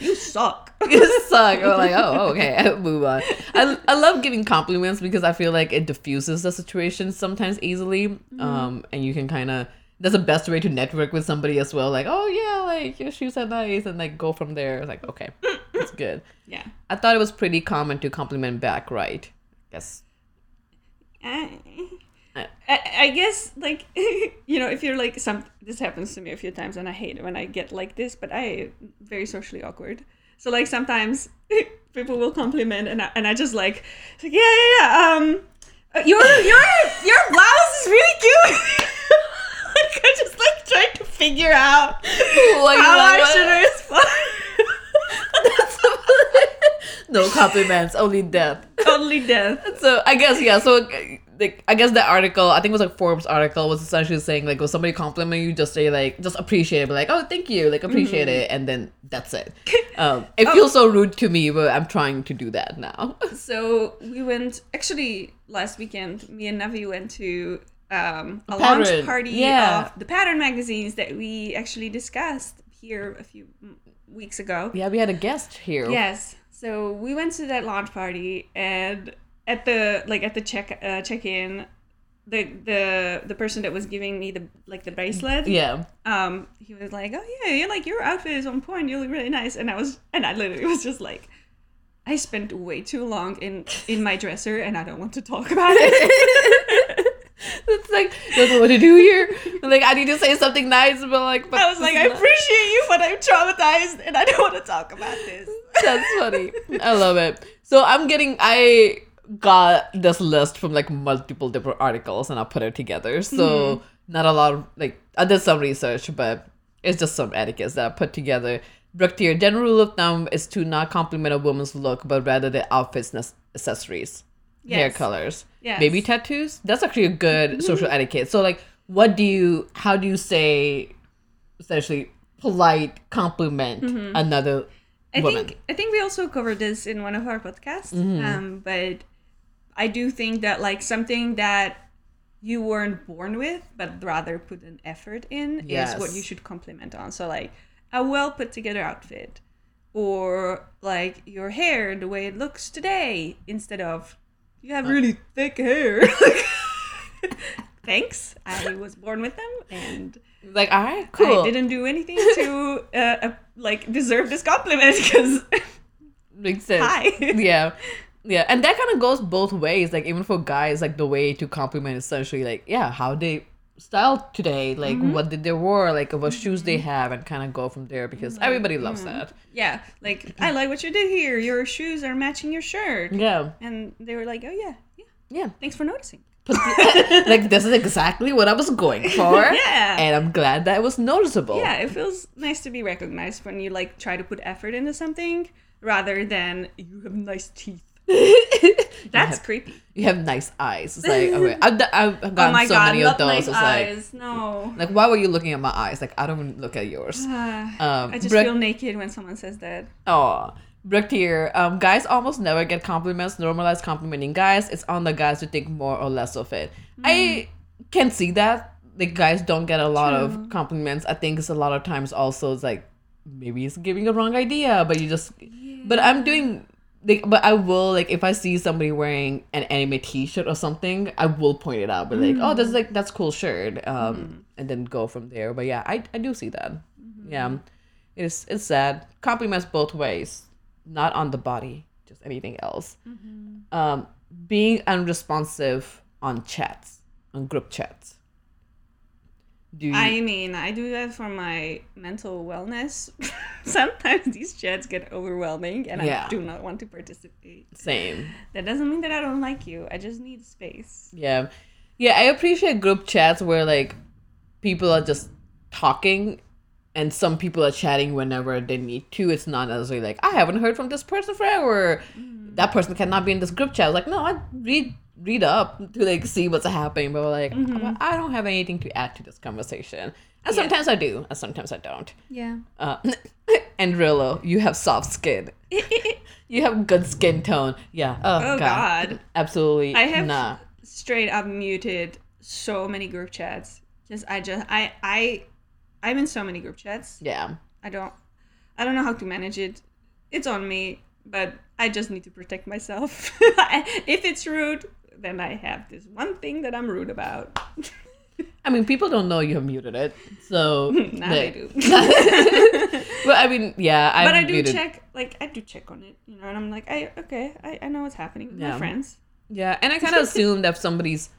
you suck. you suck. Or like, oh, okay, move on. I, I love giving compliments because I feel like it diffuses the situation sometimes easily. Um, and you can kind of that's the best way to network with somebody as well. Like, oh yeah, like your shoes are nice, and like go from there. Like, okay, that's good. Yeah. I thought it was pretty common to compliment back, right? Yes. I, I- I, guess like you know if you're like some this happens to me a few times and I hate it when I get like this but I very socially awkward so like sometimes people will compliment and I, and I just like like, yeah yeah yeah um uh, your your your blouse is really cute like I just like trying to figure out What you how I like- should respond no compliments, only death. only death so I guess yeah. So like I guess that article, I think it was like Forbes article, was essentially saying like, when somebody compliment you, just say like, just appreciate it, be like, oh, thank you, like appreciate it, and then that's it. Um, it feels so rude to me, but I'm trying to do that now. So we went actually last weekend. Me and Navi went to um, a Pattern, launch party yeah. of the pattern magazines that we actually discussed here a few weeks ago. yeah, we had a guest here. Yes. So we went to that launch party, and at the like at the check uh, check in, the the the person that was giving me the like the bracelet, Yeah. um, he was like, "Oh yeah, you like your outfit is on point. You look really nice." And I was, and I literally was just like, "I spent way too long in in my dresser, and I don't want to talk about it." It's like what what to do here. Like I need to say something nice, but like, but I was like, "I not- appreciate you, but I'm traumatized, and I don't want to talk about this." That's funny. I love it. So I'm getting I got this list from like multiple different articles and I put it together. So not a lot of like I did some research, but it's just some etiquettes that I put together. Brooke here, general rule of thumb is to not compliment a woman's look, but rather the outfits and accessories, hair colors, Yes. baby tattoos. That's actually a good social etiquette. So like, what do you? How do you say? Essentially, polite compliment another I woman. think I think we also covered this in one of our podcasts. Mm-hmm. Um, but I do think that like something that you weren't born with, but rather put an effort in, is what you should compliment on. So like a well put together outfit, or like your hair, the way it looks today, instead of you Uh. have really thick hair. Thanks. I was born with them, and Like, all right, cool. I didn't do anything to uh, uh, like deserve this compliment because Makes sense. Hi. yeah. Yeah. And that kind of goes both ways. Like, even for guys, like, the way to compliment is essentially, like, yeah, how they style today, like, Mm-hmm. what did they wear, like, what mm-hmm. shoes they have, and kind of go from there because mm-hmm. everybody loves mm-hmm. that. yeah, like I like what you did here. Your shoes are matching your shirt, Yeah. and they were like, oh yeah, yeah, Yeah. Thanks for noticing. like this is exactly what I was going for. Yeah. And I'm glad that it was noticeable. Yeah, it feels nice to be recognized when you like try to put effort into something rather than you have nice teeth. That's creepy. You have nice eyes. It's like okay. I've, I've gotten oh my so god, many of those. nice it's like eyes. no. like why were you looking at my eyes? Like I don't even look at yours. Ah, Um, I just Brooke- feel naked when someone says that. Oh, Brooke here. Um, guys almost never get compliments. Normalize complimenting guys. It's on the guys to think more or less of it. I can see that. Like guys don't get a lot of compliments. I think it's a lot of times also it's like maybe it's giving a wrong idea, but you just. But I'm doing. Like, but I will like if I see somebody wearing an anime T-shirt or something, I will point it out. But like, oh, that's like that's cool shirt. Um, and then go from there. But yeah, I I do see that. Yeah, it's it's sad. Compliments both ways, not on the body, just anything else. Um, being unresponsive on chats, on group chats. Do you, I mean, I do that for my mental wellness. Sometimes these chats get overwhelming and Yeah. I do not want to participate. same? That doesn't mean that I don't like you. I just need space. Yeah, yeah. I appreciate group chats where like people are just talking. And some people are chatting whenever they need to. It's not necessarily like I haven't heard from this person forever. Mm-hmm. That person cannot be in this group chat. Like no, I read read up to like see what's happening. But like Mm-hmm. I don't have anything to add to this conversation. And sometimes I do, and sometimes I don't. Yeah. Uh, and Rillo, you have soft skin. you have good skin tone. Yeah. Oh, Oh, god. God. Absolutely. I have nah. straight up muted so many group chats. Just I just I I I'm in so many group chats. Yeah. I don't I don't know how to manage it. It's on me, but I just need to protect myself. if it's rude, then I have this one thing that I'm rude about. I mean, people don't know you have muted it, so now they do. But I mean, yeah, I. but I do check like I do check on it, you know, and I'm like, I okay, I, I know what's happening with Yeah. my friends. Yeah, and I kind of assume that if somebody's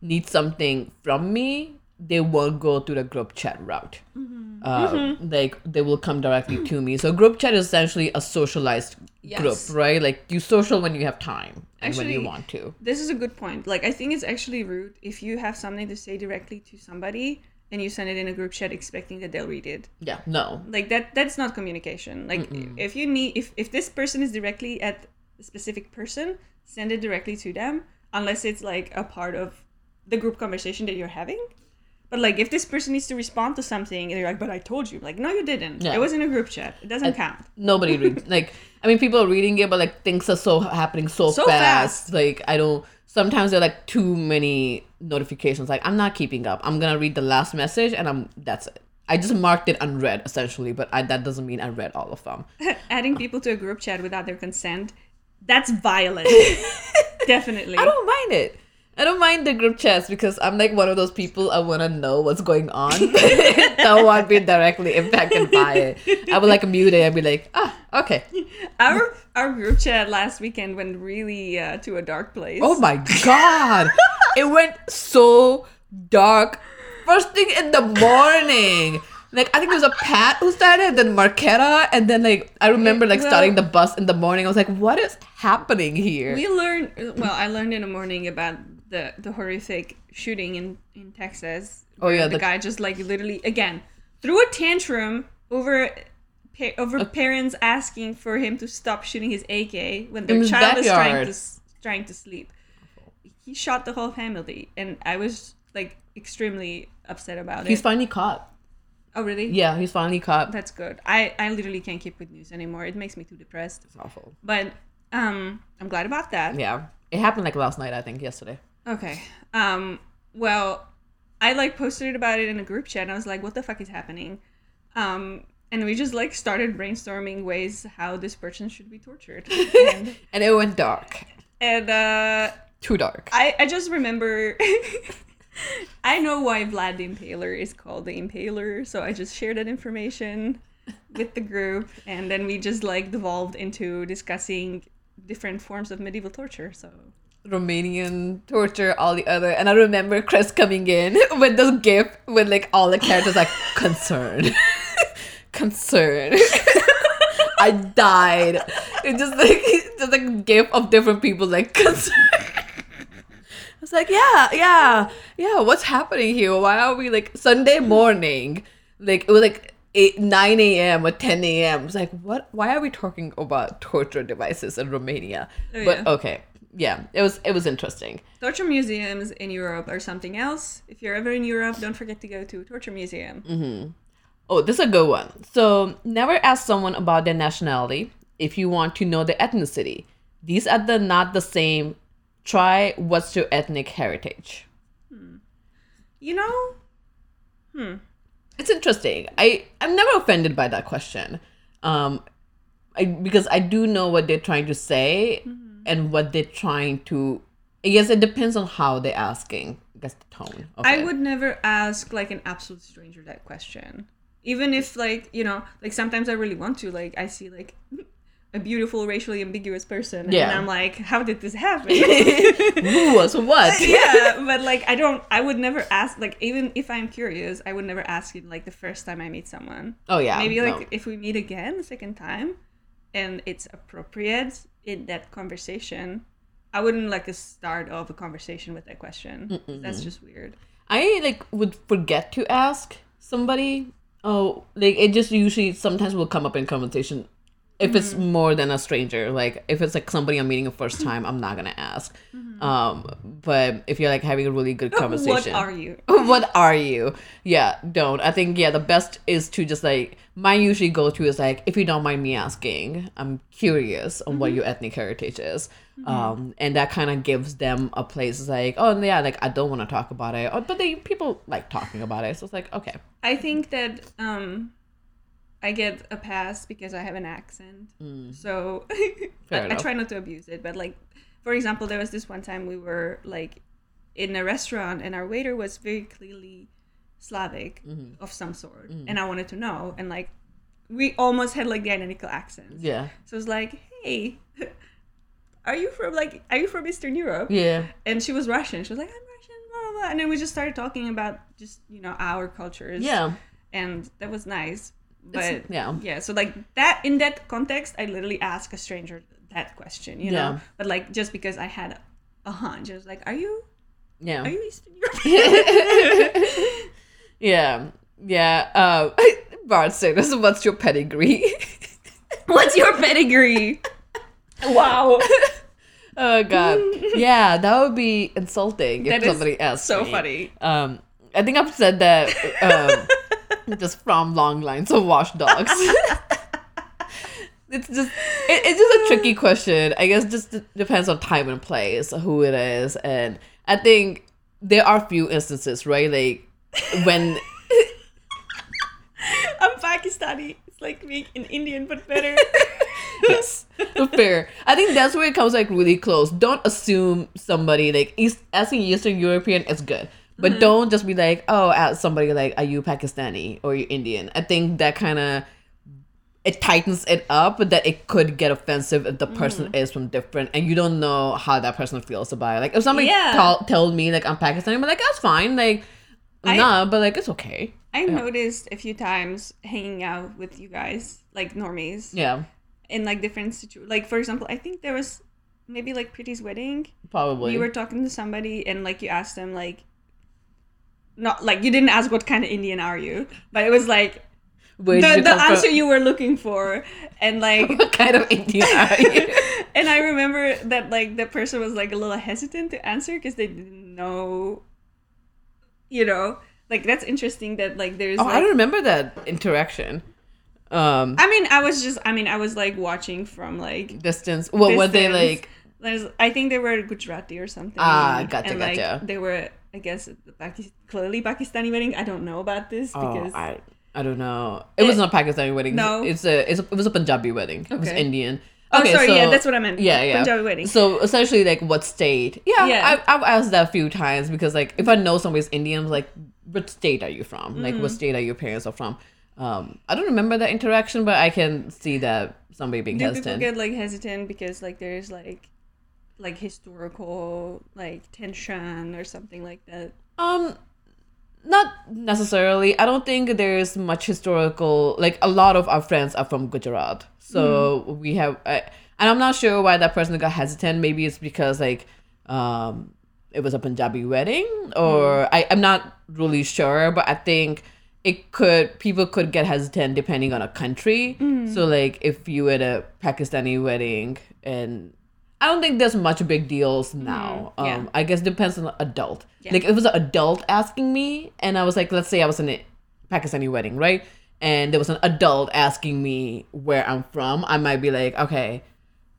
needs something from me, they won't go to the group chat route. Mm-hmm. Uh, Like they will come directly to me. So group chat is essentially a socialized Yes. group, right? Like you social when you have time and when you want to. This is a good point. Like I think it's actually rude if you have something to say directly to somebody and you send it in a group chat expecting that they'll read it. Yeah, no. Like that that's not communication. Like if you need if if this person is directly at a specific person, send it directly to them unless it's like a part of the group conversation that you're having. But like if this person needs to respond to something and you're like, but I told you, like, no you didn't. Yeah. It was in a group chat. It doesn't count. Nobody reads. Like, I mean, people are reading it, but like things are so happening so, So fast. fast. Like, I don't. Sometimes there are like too many notifications. Like, I'm not keeping up. I'm gonna read the last message, and I'm that's it. I just marked it unread essentially, but I, that doesn't mean I read all of them. Adding people to a group chat without their consent, that's violent. Definitely. I don't mind it. I don't mind the group chats because I'm like one of those people I want to know what's going on. don't want to be directly impacted by it. I would like mute it and be like, ah, okay. Our our group chat last weekend went really uh, to a dark place. Oh my god. it went so dark. First thing in the morning. Like I think it was a Pat who started, then Marketa, and then like I remember like Well- starting the bus in the morning. I was like, what is happening here? We learned well. I learned in the morning about the the horrific shooting in in Texas. Oh, where yeah, the, the- guy just like literally again threw a tantrum over. Pa- over parents asking for him to stop shooting his AK when their child is trying to trying to sleep. He shot the whole family, and I was like extremely upset about He's it. He's finally caught. oh, really? Yeah, he's finally caught. That's good. I I literally can't keep with news anymore. It makes me too depressed. It's awful. But um, I'm glad about that. Yeah. It happened like last night, I think, yesterday. Okay. Um. Well, I like posted about it in a group chat, and I was like, "What the fuck is happening?" Um. And we just like started brainstorming ways how this person should be tortured. and And it went dark. and uh, Too dark. I I just remember. I know why Vlad the Impaler is called the Impaler, so I just shared that information with the group, and then we just like devolved into discussing different forms of medieval torture. So Romanian torture, all the other. And I remember Chris coming in with this gif with like all the characters like concerned. concerned. I died. It just like just like a gif of different people like concerned. I was like, yeah, yeah, yeah. What's happening here? Why are we like Sunday morning? Like it was like eight, nine a.m. or ten a.m. It's like, what? Why are we talking about torture devices in Romania? Oh, but yeah. okay, yeah, it was it was interesting. Torture museums in Europe are something else. If you're ever in Europe, don't forget to go to a torture museum. Mm-hmm. Oh, this is a good one. So, never ask someone about their nationality if you want to know their ethnicity. These are the not the same. Try what's your ethnic heritage. Hmm. You know, hmm. It's interesting. I I'm never offended by that question. Um I because I do know what they're trying to say mm-hmm. And what they're trying to I guess it depends on how they're asking. I guess the tone. I it. would never ask like an absolute stranger that question. Even if like, you know, like sometimes I really want to. Like I see like a beautiful racially ambiguous person Yeah. and I'm like, how did this happen? Who was what? yeah, but like I don't I would never ask like even if I'm curious, I would never ask it like the first time I meet someone. Oh yeah. Maybe like no. if we meet again the second time and it's appropriate in that conversation, I wouldn't like a start of a conversation with that question. That's just weird. I like would forget to ask somebody. Oh, like it just usually sometimes will come up in conversation. If it's Mm-hmm. more than a stranger, like if it's like somebody I'm meeting a first time, I'm not gonna ask. Um, but if you're like having a really good conversation, Mm-hmm. What are you? what are you? Yeah, don't. I think yeah, the best is to just like my usually go to is like if you don't mind me asking, I'm curious on what your ethnic heritage is. Um, and that kind of gives them a place like, oh yeah, like I don't want to talk about it, oh, but they people like talking about it, so it's like okay, I think that um I get a pass because I have an accent. So I, I try not to abuse it. But like for example, there was this one time we were like in a restaurant and our waiter was very clearly Slavic Mm-hmm. of some sort. And I wanted to know. And like we almost had like the identical accents. yeah, So it's like, hey, are you from like are you from Eastern Europe? yeah, And she was Russian. She was like, I'm Russian, blah blah blah. And then we just started talking about just, you know, our cultures yeah, and that was nice but yeah. yeah so like that in that context i literally ask a stranger that question you know Yeah. but like just because i had a hunch i was like are you yeah. are you eastern european Yeah, yeah. Uh, Bart said, "This what's your pedigree." what's your pedigree wow oh God, yeah, that would be insulting That if somebody asked. so me. funny Um, I think I've said that um, just from long lines of watchdogs. it's just it, it's just a tricky question. I guess just depends on time and place, who it is, and I think there are few instances, right? Like when i'm pakistani it's like being an indian but better yes fair i think that's where it comes like really close don't assume somebody like east asking eastern european is good but mm-hmm. don't just be like oh ask somebody like are you pakistani or you indian? I think that kind of it tightens it up that it could get offensive if the person mm-hmm. is from different and you don't know how that person feels about it. Like if somebody Yeah. tell, told me like i'm pakistani i'm like that's fine like I- nah but like it's okay. I noticed a few times hanging out with you guys like normies yeah. in like different situations like for example i think there was maybe like Priti's wedding. Probably. You were talking to somebody and like you asked them like not like you didn't ask what kind of indian are you but it was like Where the, you the come from? answer you were looking for and like what kind of indian are you and i remember that like the person was like a little hesitant to answer because they didn't know you know like that's interesting that like there's Oh, like, I don't remember that interaction. Um, I mean i was just i mean i was like watching from like distance. What were they like? There's, I think they were Gujarati or something. Ah, gotcha, and, like, gotcha. They were, I guess, the Paki- clearly Pakistani wedding. I don't know about this Oh, because I, I don't know. It was Eh, not Pakistani wedding. no. it's a, it's a, it was a Punjabi wedding. It was Okay. Indian. Oh, sorry, yeah, that's what I meant. Yeah, yeah. Punjabi wedding. So essentially, like, what state? Yeah, Yeah. I, I've asked that a few times because, like, if I know somebody's Indian, I'm like, what state are you from? Like, Mm. what state are your parents are from? Um, I don't remember that interaction, but I can see that somebody being do people get like hesitant because like there's like like historical like tension or something like that? Um, not necessarily. I don't think there's much historical. Like a lot of our friends are from Gujarat, so we have. I, and I'm not sure why that person got hesitant. Maybe it's because like, um, it was a Punjabi wedding, or I, I'm not really sure, but I think it could people could get hesitant depending on a country. So like if you had a Pakistani wedding and I don't think there's much big deals now. yeah. Um, I guess depends on the adult. Like if it was an adult asking me, and I was like, let's say I was in a Pakistani wedding, right? And there was an adult asking me where I'm from, I might be like, okay,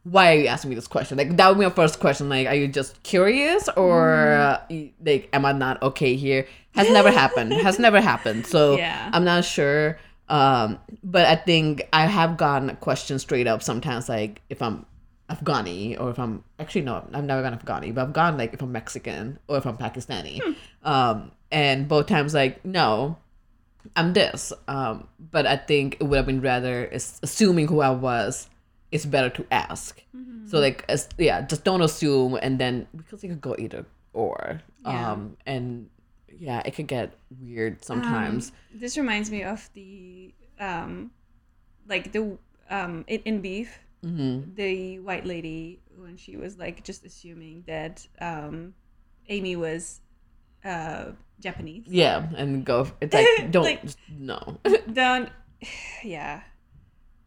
why are you asking me this question? Like that would be my first question. Like, are you just curious, or uh, y- like, am I not okay here? Has never happened. Has never happened. So Yeah. I'm not sure. Um, but I think I have gotten a question straight up sometimes, like if I'm Afghani or if I'm actually no, I've never gone Afghani, but I've gone like if I'm Mexican or if I'm Pakistani. Um, and both times like no, I'm this. Um, but I think it would have been rather as- assuming who I was. It's better to ask. So like, as, yeah, just don't assume, and then because it could go either or. Yeah. Um, and yeah, it could get weird sometimes. This reminds me of the um, like the um in, in beef, Mm-hmm. the white lady when she was like just assuming that um, Amy was uh Japanese. Yeah, and go. It's like don't Like- just- no. Don't, yeah,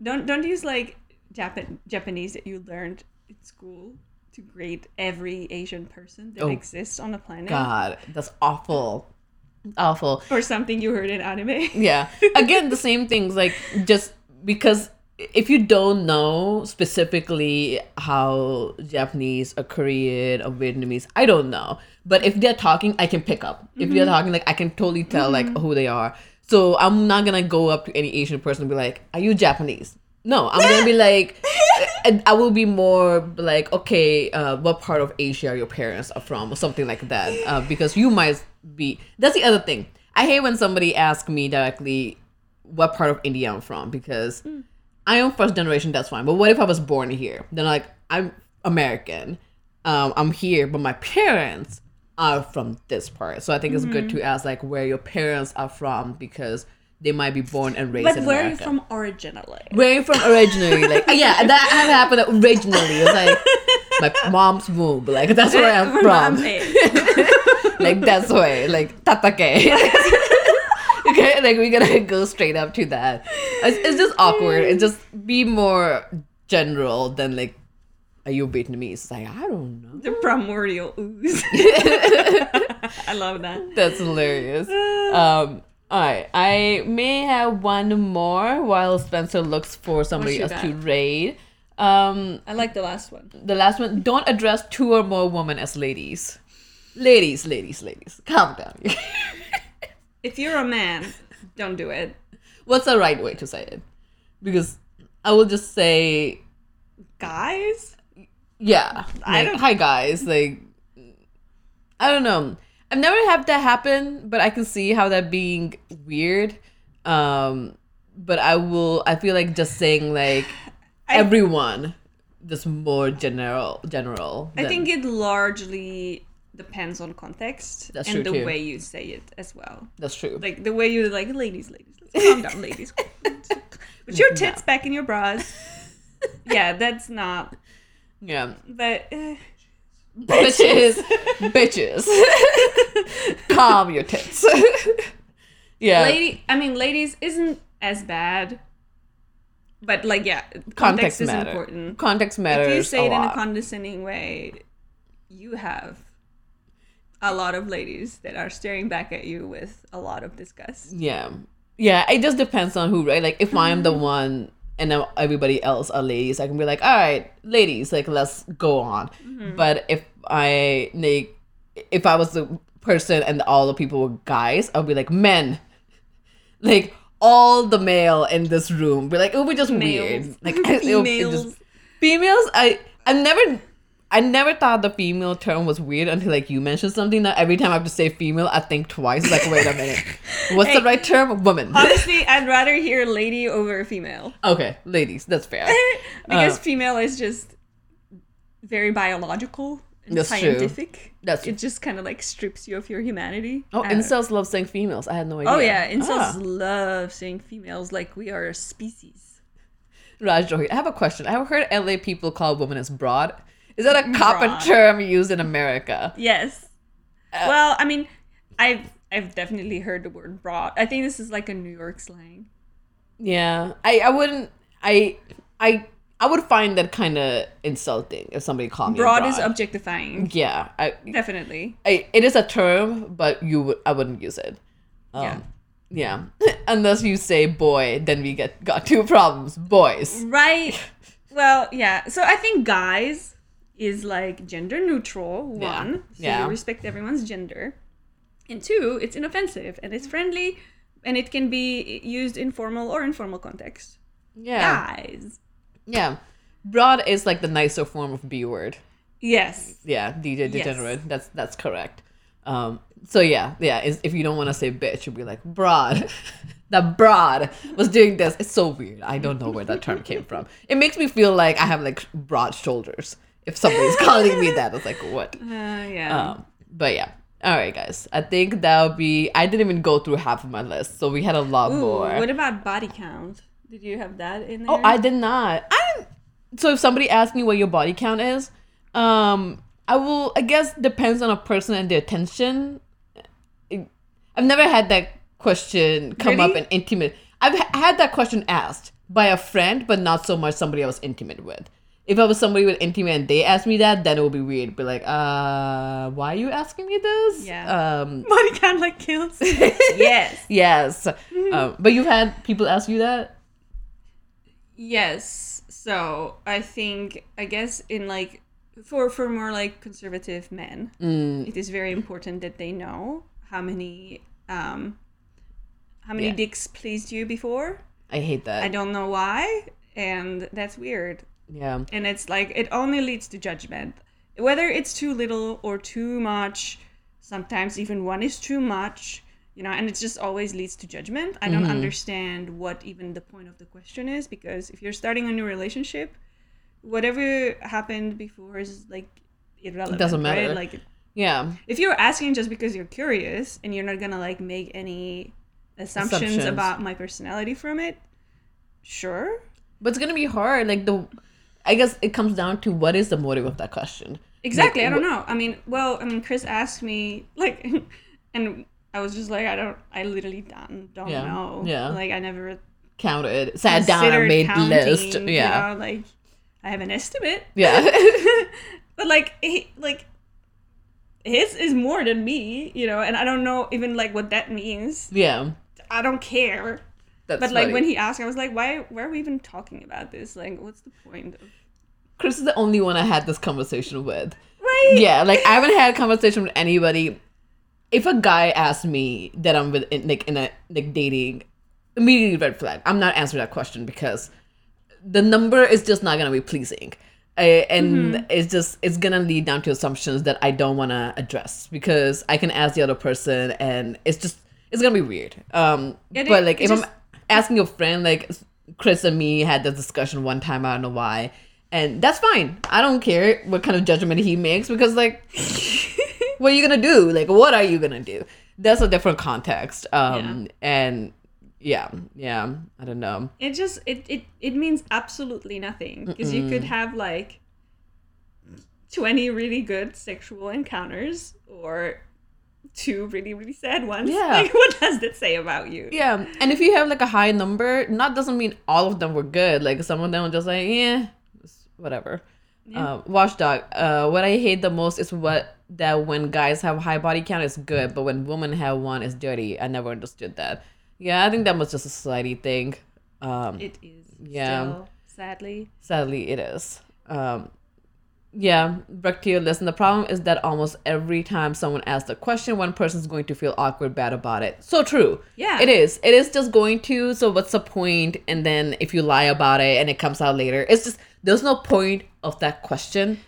don't don't use like Japan Japanese that you learned in school to grade every Asian person that Oh, exists on the planet, God, that's awful, awful. or something you heard in anime. Yeah. Again, the same things like just because if you don't know specifically how Japanese or Korean or Vietnamese, I don't know. But if they're talking, I can pick up. If they're talking, like I can totally tell like who they are. So I'm not gonna go up to any Asian person and be like, "Are you Japanese?" No, I'm gonna be like, and I will be more like, okay, uh, what part of Asia your parents are from, or something like that, uh, because you might be. That's the other thing. I hate when somebody asks me directly what part of India I'm from because I am first generation. That's fine. But what if I was born here? Then like I'm American. Um, I'm here, but my parents are from this part. So I think it's good to ask like where your parents are from because they might be born and raised But in where America. are you from originally? Where are you from originally? Like, yeah, that happened originally. It's like my mom's womb. Like, that's where I'm from. Like, that's where. Like, tatake. Okay, like, we're gonna go straight up to that. It's, it's just awkward. It's just be more general than, like, are you Vietnamese? It's like, I don't know. The primordial ooze. I love that. That's hilarious. Um, all right, I may have one more while Spencer looks for somebody else got? to raid. Um, I like the last one. the last one don't address two or more women as ladies ladies ladies ladies calm down If you're a man, don't do it. what's the right way to say it because i will just say Guys? yeah I like, don't- hi guys like i don't know i've never had that happen but i can see how that being weird um but i will i feel like just saying like everyone just more general general I than- think it largely depends on context That's and the too. way you say it as well. that's true Like the way you like, ladies, ladies, ladies calm down, ladies. Put your tits back in your bras. Yeah, that's not. yeah But uh, bitches, bitches, calm your tits. yeah, lady, I mean, ladies isn't as bad. But like, yeah, context, context is matter. important. Context matters. If you say it in a condescending way, you have a lot of ladies that are staring back at you with a lot of disgust. yeah, yeah. It just depends on who, right? Like if I'm the mm-hmm. one and everybody else are ladies, I can be like, all right, ladies, like let's go on. Mm-hmm. But if I like, if I was the person and all the people were guys, I'll be like men, like. All the male in this room, be like, it would be just Males. weird. Like it- it it Females. just- females i I've never i never thought the female term was weird until like you mentioned something that every time i have to say female i think twice like wait a minute what's the right term woman Honestly, I'd rather hear lady over female okay ladies that's fair because Uh, female is just very biological and That's true. scientific. That's it just kind of like strips you of your humanity. oh Uh, incels love saying females i had no idea Oh yeah, incels Ah. love saying females like we are a species. Raj Johi, i have a question i have heard la people call women as broad is that a common Broad. term used in america Yes. well, I mean, I've I've definitely heard the word broad. I think this is like a New York slang. Yeah, I, I wouldn't. I I I would find that kind of insulting if somebody called me a Broad is objectifying. Yeah, I, Definitely. I it is a term, but you would I wouldn't use it. Um, Yeah. Yeah, unless you say boy, then we get got two problems. Boys. Right. Well, yeah. So I think guys is like gender neutral. Yeah. One, so Yeah. you respect everyone's gender, and two, it's inoffensive and it's friendly, and it can be used in formal or informal context. Yeah, Guys. yeah. Broad is like the nicer form of B word. Yes. Yeah, DJ Yes. degenerate. That's that's correct. Um, so yeah, yeah. If you don't want to say bitch, you'd be like broad. that broad was doing this. It's so weird. I don't know where that term came from. It makes me feel like I have like broad shoulders. If somebody's calling me that, it's like what? Uh, yeah. Um, but yeah. All right, guys. I think that would be. I didn't even go through half of my list, so we had a lot Ooh, more. what about body count? Did you have that in there? Oh, I did not. I didn't. So if somebody asks me what your body count is, um, I will. I guess depends on a person and their attention. I've never had that question come up Really? in intimate. I've ha- had that question asked by a friend, but not so much somebody I was intimate with. If I was somebody with intimate and they asked me that, then it would be weird. Be like, uh, why are you asking me this? Yeah. Um, body count like kills. yes. yes. um, but you've had people ask you that. Yes. So I think I guess in like for for more like conservative men, Mm, it is very important that they know how many um how many Yeah. dicks pleased you before. I hate that. I don't know why, and that's weird. Yeah. And it's like it only leads to judgment. Whether it's too little or too much, sometimes even one is too much, you know, and it just always leads to judgment. I don't mm-hmm. understand what even the point of the question is because if you're starting a new relationship, whatever happened before is like irrelevant. Doesn't right? matter. Like Yeah. if you're asking just because you're curious and you're not gonna like make any assumptions, Assumptions. about my personality from it, sure. But it's gonna be hard. Like the, I guess it comes down to what is the motive of that question. Exactly. Like, I don't know. I mean, well, I mean, Chris asked me like, and I was just like, I don't, I literally don't, don't Yeah. know. Yeah. Like, I never Counted, sat down, and made counting, list. you Yeah. know, like, I have an estimate, Yeah. but like, he, like, his is more than me, you know, and I don't know even like what that means. yeah. I don't care. That's But like funny. when he asked, I was like, why, why are we even talking about this? Like, what's the point? Of... Chris is the only one I had this conversation with. Right. Yeah, like I haven't had a conversation with anybody. If a guy asks me that I'm with in, like in a like dating, immediately red flag. I'm not answering that question because the number is just not gonna be pleasing. I, and Mm-hmm. it's just it's gonna lead down to assumptions that I don't want to address because I can ask the other person and it's just it's gonna be weird. Um, It but like if just- I'm asking a friend, like Chris and me had this discussion one time, I don't know why, and that's fine. I don't care what kind of judgment he makes because like, what are you gonna do? Like, what are you gonna do? That's a different context. Um, and yeah, yeah, I don't know. it just it it, it means absolutely nothing because you could have like 20 really good sexual encounters or two really really sad ones Yeah. like what does that say about you Yeah, and if you have like a high number, not doesn't mean all of them were good. Like some of them were just like, yeah, whatever. Uh, watchdog. Uh, what I hate the most is what that when guys have high body count is good, but when women have one is dirty. I never understood that. Yeah, I think that was just a society thing. Um, it is Yeah. still, sadly sadly, it is. Um, yeah, back to your list. And the problem is that almost every time someone asks a question, one person's going to feel awkward, bad about it. So true. Yeah. It is. It is just going to. So what's the point? And then if you lie about it and it comes out later, it's just there's no point of that question.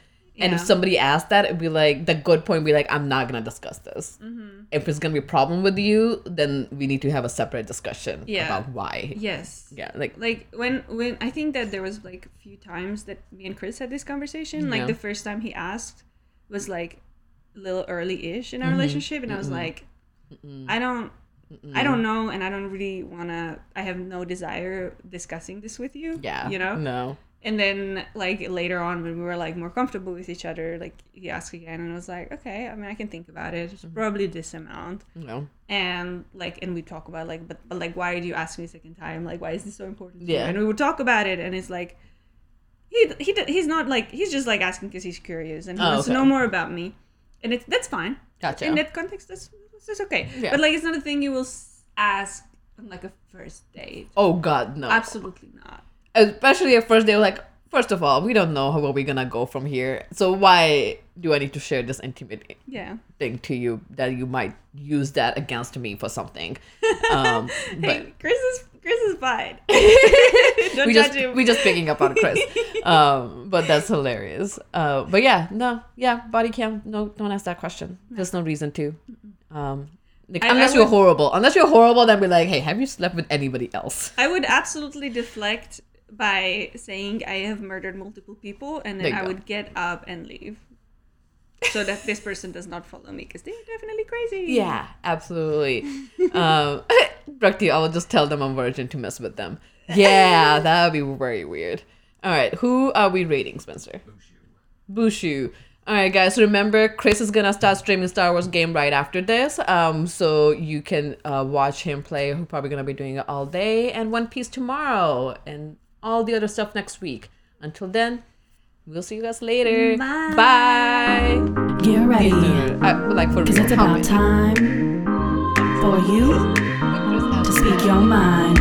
And if somebody asked that, it'd be like the good point. Would be like, I'm not gonna discuss this. Mm-hmm. If it's gonna be a problem with you, then we need to have a separate discussion Yeah. about why. yes Yeah, like like when when i think that there was like a few times that me and chris had this conversation like Yeah. the first time he asked was like a little early-ish in our Mm-hmm. relationship and i was like i don't i don't know and i don't really want to i have no desire discussing this with you yeah, you know no, And then like later on when we were like more comfortable with each other, like he asked again and I was like, okay, I mean I can think about it. It's probably this amount. Know. And like and we talk about like but but like why did you ask me a second time? Like why is this so important? Yeah. And we would talk about it and it's like he he he's not like he's just like asking because he's curious and he Oh, wants to know more about me. And it's that's fine. Gotcha. In that context that's that's okay. Yeah. But like it's not a thing you will ask on like a first date. Oh God, no. Absolutely not. Especially at first, they were like, first of all, we don't know how where we're gonna go from here. So why do I need to share this intimate Yeah. thing to you that you might use that against me for something? Um, but Hey, Chris is Chris is fine. Don't we judge just him. we just picking up on Chris. Um, but that's hilarious. Uh, but yeah, no, yeah, body cam. No, don't ask that question. There's no reason to. Um, like, I- I unless you're horrible. Unless you're horrible, then be like, hey, have you slept with anybody else? I would absolutely deflect by saying I have murdered multiple people, and then I go. would get up and leave, so that this person does not follow me because they're definitely crazy. Yeah, absolutely. um, Bhakti, I will just tell them I'm virgin to mess with them. Yeah, that would be very weird. All right, who are we rating, Spencer? Bushu. All right, guys. Remember, Chris is gonna start streaming Star Wars game right after this, um, so you can uh, watch him play. We're probably gonna be doing it all day, and One Piece tomorrow, and all the other stuff next week. Until then, we'll see you guys later. Bye. Bye. Get ready, Uh, like for cause real, it's about many? time for you to speak your mind.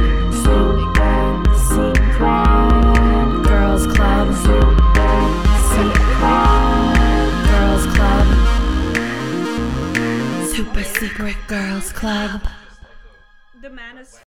Secret Girls Club. Secret Girls Club. Super Secret Girls Club. The man is